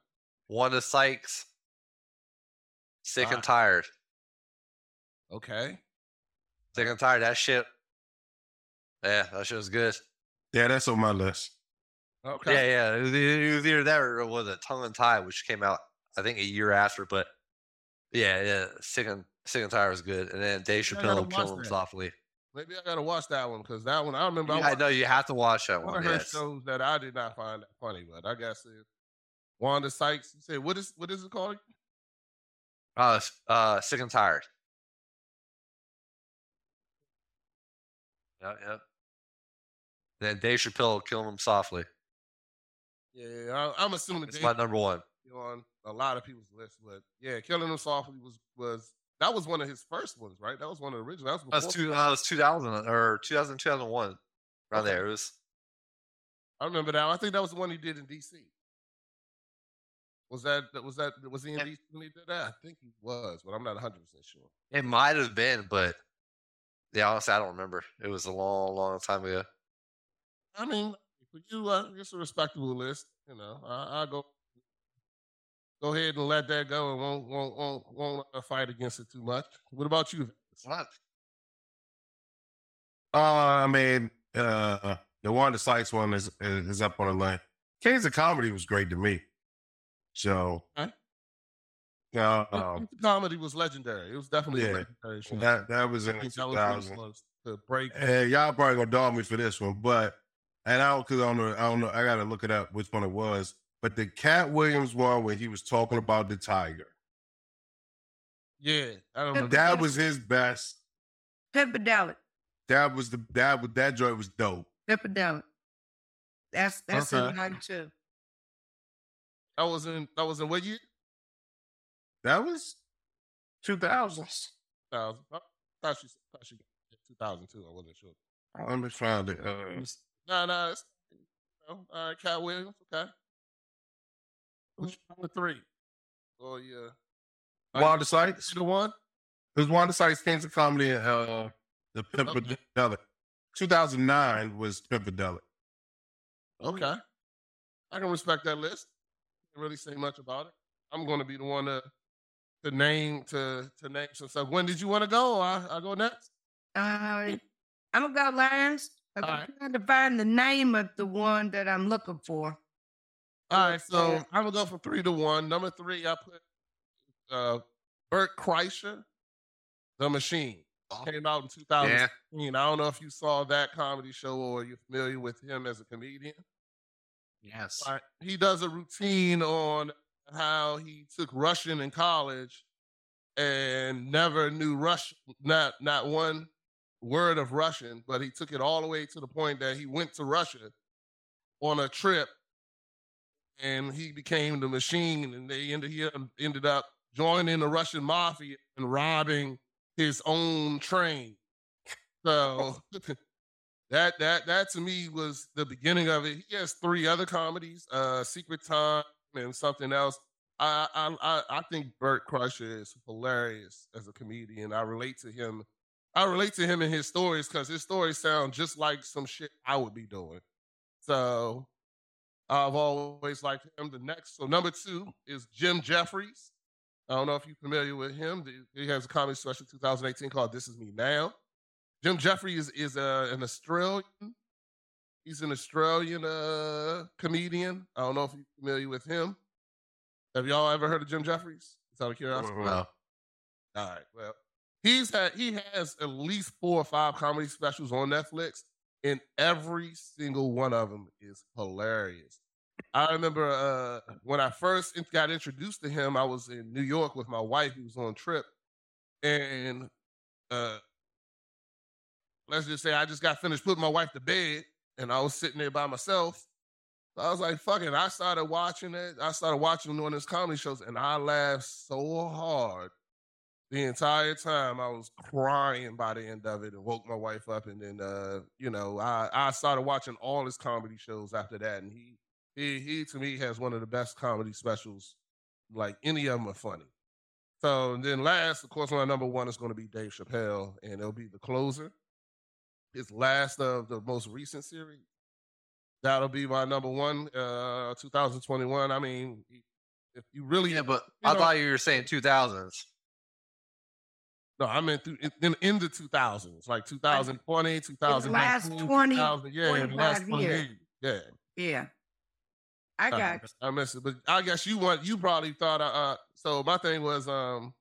One of Sykes. Sick Ah. and tired. Okay. Sick and tired. That shit. Yeah, that shit was good. Yeah, that's on my list. Okay. Yeah, yeah. It was, it was either that or it was a Tongue Untied, which came out I think a year after. But yeah, yeah. Sick and sick and tired was good. And then Dave I Chappelle watch kill him that. softly. Maybe I gotta watch that one because that one I remember. I, I know you have to watch that one one. of her Yes. shows that I did not find that funny, but I guess it, Wanda Sykes. You said what is what is it called? Uh, uh, sick and tired. Yeah, yeah. Then Dave Chappelle killing him softly. Yeah, I, I'm assuming It's Dave my number one. on a lot of people's list, but yeah, Killing Him Softly was was that was one of his first ones, right? That was one of the original. That was, That was two. Uh, was 2000 or 2000, 2001. Around Okay. there. It was. I remember that. I think that was the one he did in DC. Was that was that was he in. DC when he did that? I think he was, but I'm not 100 percent sure. It might have been, but yeah, honestly, I don't remember. It was a long, long time ago. I mean, for you, uh, it's a respectable list. You know, I, I go. Go ahead and let that go and won't won't won't won't fight against it too much. What about you? What? Uh, I mean, uh, the Wanda Sykes one is is up on the line. Kings of Comedy was great to me. So, Okay. uh, um, comedy was legendary. It was definitely a yeah, legendary show. that that was in I the think that was what it 2000. was, the break. And y'all probably gonna dog me for this one, but and I don't because I don't know, I don't know. I gotta look it up which one it was. But the Katt Williams one where he was talking about the tiger, Yeah, I don't know. that was his best. Pimpedelic. That was the that was that joint was dope. Pimpedelic. That's that's Okay. in line too. That was in that was in what year? That was two thousands. Thousand. I thought she thought she two thousand two. I wasn't sure. Let me find it. Uh, No, no. It's, you know, all right, Katt Williams. Okay. Which number three? Oh yeah. Wanda Sykes. The one. It was Wanda Sykes Kings of Comedy and uh, the Pimpedelic. 2009 was Pimpedelic. Okay. I can respect that list. Can't really say much about it. I'm going to be the one to to name to to name some stuff. When did you want to go? I I go next. Uh, I'm gonna go last. I'm All right. trying to find the name of the one that I'm looking for. All right, so. I'm gonna go from three to one. Number three, I put uh Bert Kreischer, The Machine. Oh. Came out in Yeah. I don't know if you saw that comedy show or you're familiar with him as a comedian. Yes. Right. He does a routine on how he took Russian in college and never knew Russian, not not one word of Russian, but he took it all the way to the point that he went to Russia on a trip and he became the machine and they ended ended up joining the Russian mafia and robbing his own train. So that that that to me was the beginning of it. He has three other comedies, uh Secret Time and something else. I I I, I think Bert Kreischer is hilarious as a comedian. I relate to him. I relate to him in his stories because his stories sound just like some shit I would be doing. So I've always liked him. The next, so number two is Jim Jefferies. I don't know if you're familiar with him. He has a comedy special 2018 called "This Is Me Now." Jim Jefferies is, is uh, an Australian. He's an Australian uh, comedian. I don't know if you're familiar with him. Have y'all ever heard of Jim Jefferies? It's out of curiosity. No. All right. Well, he's had he has at least four or five comedy specials on Netflix, and every single one of them is hilarious. I remember uh, when I first got introduced to him, I was in New York with my wife. He was on trip, and uh, let's just say I just got finished putting my wife to bed, and I was sitting there by myself. I was like, "Fuck it!" I started watching it. I started watching one of his comedy shows, and I laughed so hard the entire time. I was crying by the end of it, and woke my wife up. And then, uh, you know, I I started watching all his comedy shows after that, and he he he to me has one of the best comedy specials. Like any of them are funny. So then last, of course, my number one is going to be Dave Chappelle, and it'll be the closer. His last of the most recent series. That'll be my number one, uh, 2021. I mean, if you really, Yeah, but You I thought you were saying 2000s. No, I meant through in, in the 2000s, like 2020, 2019, last 20, 2000, yeah, in the last 25 20 years. years. Yeah, Yeah. I got I, I missed it, but I guess you want you probably thought. Uh, uh, so my thing was, um,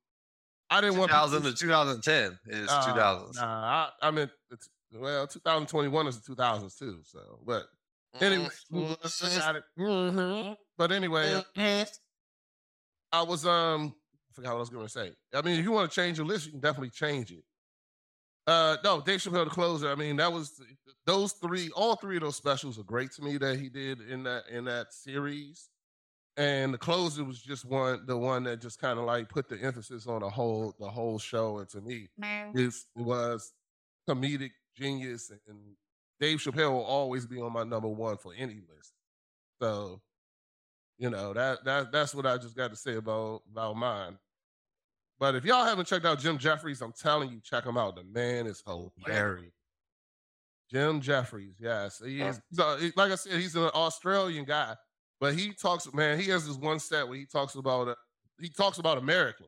I didn't want 2000 people- to 2010 is Uh, 2000s. Nah, I, I meant well, 2021 is the 2000s too. So, but anyway, Mm, got it. Mhm. But anyway, I was um, I forgot what I was going to say. I mean, if you want to change your list, you can definitely change it. Uh, no, Dave Chappelle, the closer. I mean, that was those three. All three of those specials are great to me that he did in that in that series. And the closer was just one, the one that just kind of like put the emphasis on the whole the whole show. And to me, it was comedic genius, and Dave Chappelle will always be on my number one for any list. So, you know that that that's what I just got to say about about mine. But if y'all haven't checked out Jim Jefferies, I'm telling you, check him out. The man is hilarious. Jim Jefferies, yes, he is. Like I said, he's an Australian guy, But he talks, man. He has this one set where he talks about uh, he talks about American.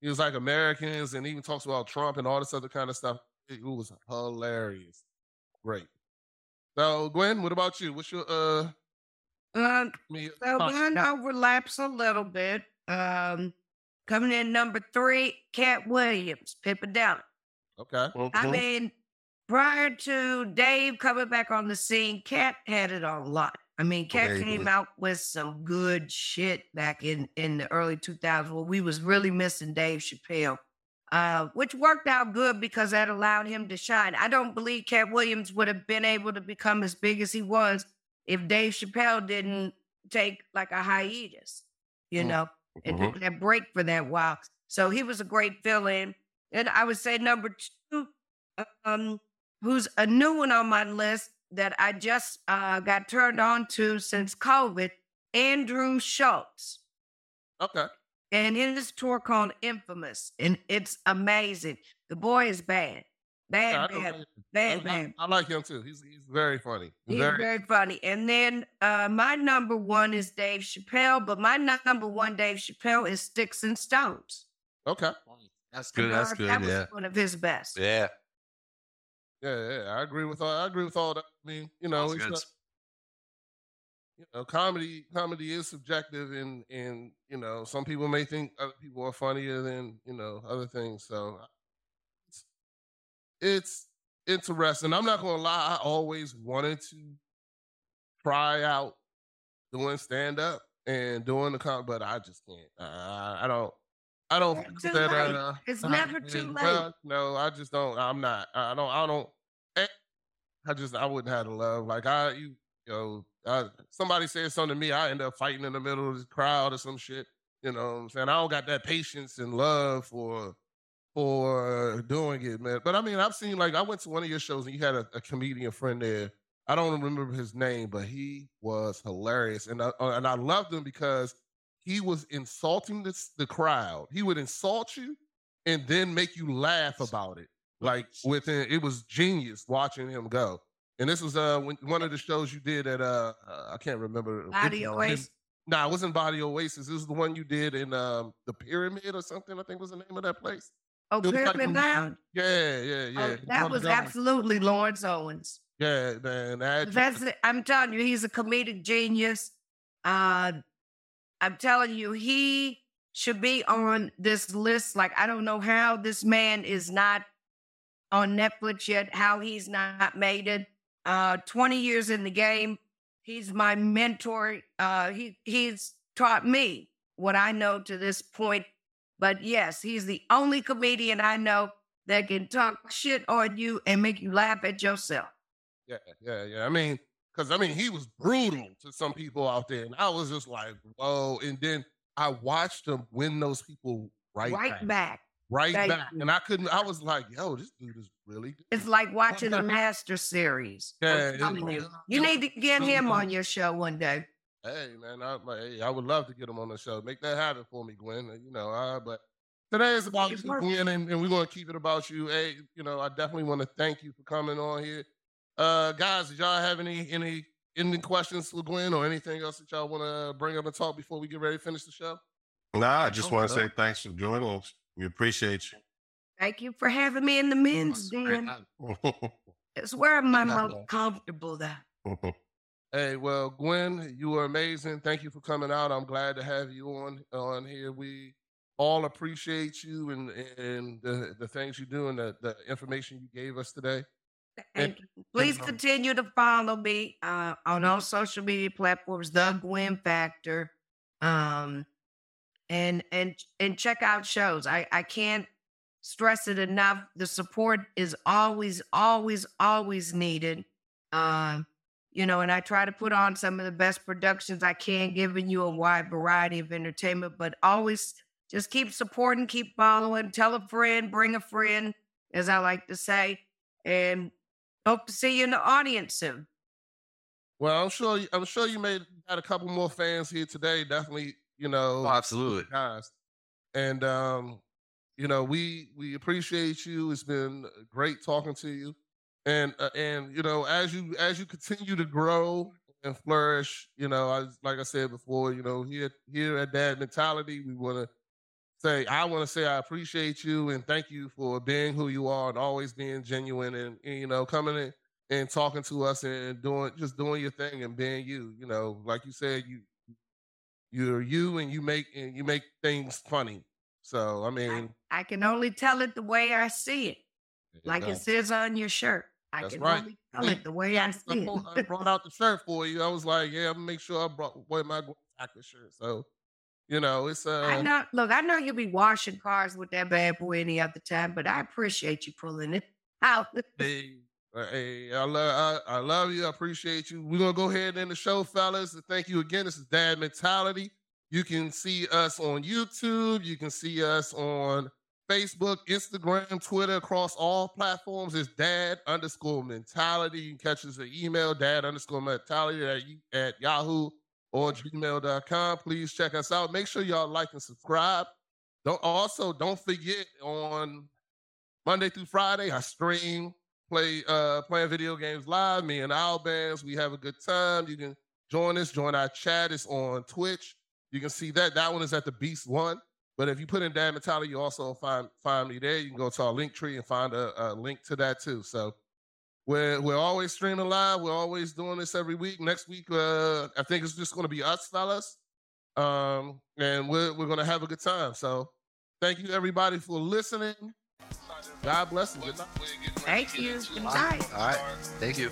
He was like Americans, and even talks about Trump and all this other kind of stuff. It was hilarious, great. So, Gwynn, what about you? What's your uh? Me, so thoughts? mine overlaps a little bit. Um, coming in number three, Katt Williams, Pipadelic. okay. I Mhm. mean, prior to Dave coming back on the scene, Katt had it on lock. I mean, Katt Okay. came out with some good shit back in in the early 2000s when we was really missing Dave Chappelle, uh, which worked out good because that allowed him to shine. I don't believe Katt Williams would have been able to become as big as he was if Dave Chappelle didn't take like a hiatus, you Mm. know, and took that break for that while. So he was a great fill-in. And I would say number two, um, who's a new one on my list that I just uh, got turned on to since COVID, Andrew Schulz. Okay. And his tour called Infamous. And it's amazing. The boy is bad. Bad, Yeah, I don't bad, like- I, bad, I- I like him too. He's he's very funny. He's very, very funny. And then uh, my number one is Dave Chappelle, but my number one Dave Chappelle is Sticks and Stones. okay. That's good. That's good. That was Yeah. one of his best. Yeah. Yeah, yeah. I agree with all. I agree with all that. I mean, you know, it's good. not, you know, comedy. Comedy is subjective, and and you know, some people may think other people are funnier than you know other things. So it's it's interesting. I'm not gonna lie. I always wanted to try out doing stand up and doing the com, but I just can't. I, I don't. I don't It's too late. Uh, It's never too late. no, I just don't. I'm not. I don't. I don't. eh, I just. I wouldn't have the love. Like I, you, you know, I, somebody says something to me, I end up fighting in the middle of the crowd or some shit. You know what I'm saying? I don't got that patience and love for for doing it, man. But I mean, I've seen like I went to one of your shows and you had a, a comedian friend there. I don't remember his name, but he was hilarious, and I, uh, and I loved him because he was insulting the, the crowd. He would insult you and then make you laugh about it. Like within, it was genius watching him go. And this was uh when, one of the shows you did at uh, uh I can't remember. Body it- Oasis. Nah, it wasn't Body Oasis. This was the one you did in um the Pyramid or something. I think was the name of that place. Oh, It was like Pyramid Lounge. Yeah, yeah, yeah. Oh, that was absolutely Lawrence Owens. Yeah, man. That, That's it. I'm telling you, he's a comedic genius. Uh, I'm telling you, he should be on this list. Like, I don't know how this man is not on Netflix yet, how he's not made it. Uh, 20 years in the game. He's my mentor. Uh, he he's taught me what I know to this point. But yes, he's the only comedian I know that can talk shit on you and make you laugh at yourself. Yeah, yeah, yeah. I mean, because I mean, he was brutal to some people out there, and I was just like, whoa. And then I watched him win those people right, right back, back. right Thank back, you. and I couldn't. I was like, yo, this dude is really good. It's like watching the Master series. Yeah, you. You need to get him on your show one day. Hey, man, I, my- hey, I would love to get him on the show. Make that happen for me, Gwynn. You know, uh, but today is about It's you. Gwynn, and, and we're going to keep it about you. Hey, you know, I definitely want to thank you for coming on here. Uh, guys, did y'all have any any any questions for Gwynn or anything else that y'all want to bring up and talk before we get ready to finish the show? Nah, I just Oh, want to say thanks for joining us. We appreciate you. Thank you for having me in the men's den. It's where I'm my Not most comfortable though. Hey, well, Gwynn, you are amazing. Thank you for coming out. I'm glad to have you on on here. We all appreciate you and and the, the things you do and the, the information you gave us today. And, you. Please um, continue to follow me uh, on all social media platforms, The Gwynn Factor, um, and and and check out shows. I I can't stress it enough. The support is always, always, always needed. Um, you know, and I try to put on some of the best productions I can, giving you a wide variety of entertainment, but always just keep supporting, keep following, tell a friend, bring a friend, as I like to say. And hope to see you in the audience soon. Well, I'm sure you- I'm sure you made had a couple more fans here today. Definitely, you know, Oh, absolutely. guys. And um, you know, we we appreciate you. It's been great talking to you. And uh, and you know, as you as you continue to grow and flourish. You know, I like I said before, you know, here here at Dad Mentality, we want to say I want to say I appreciate you and thank you for being who you are and always being genuine and, and you know coming in and talking to us and doing just doing your thing and being you. You know, like you said, you you're you and you make and you make things funny. So I mean, I can only tell it the way I see it, like it says on your shirt. I That's can right. only tell it the way I see it. I brought out the shirt for you. I was like, yeah, I'm gonna make sure I brought wear my Packer shirt. So, you know, it's uh, I know. Look, I know you'll be washing cars with that bad boy any other time, but I appreciate you pulling it out. Hey, uh, hey, I love, I, I love you. I appreciate you. We're gonna go ahead and end the show, fellas. And thank you again. This is Dad Mentality. You can see us on YouTube. You can see us on Facebook, Instagram, Twitter, across all platforms. It's Dad underscore Mentality. You can catch us at email Dad underscore Mentality at, at Yahoo or gmail.com. Please check us out. Make sure y'all like and subscribe. Don't also don't forget on Monday through Friday, I stream, play uh playing video games live. Me and Albers, we have a good time. You can join us, join our chat. It's on Twitch. You can see that. That one is at the Beast One. But if you put in Dad Mentality, you also find find me there. You can go to our Linktree and find a, a link to that too. So we're we're always streaming live. We're always doing this every week. Next week, uh, I think it's just going to be us, fellas, um, and we're we're going to have a good time. So thank you everybody for listening. God bless and good night. Thank you. Good night. All right. Thank you.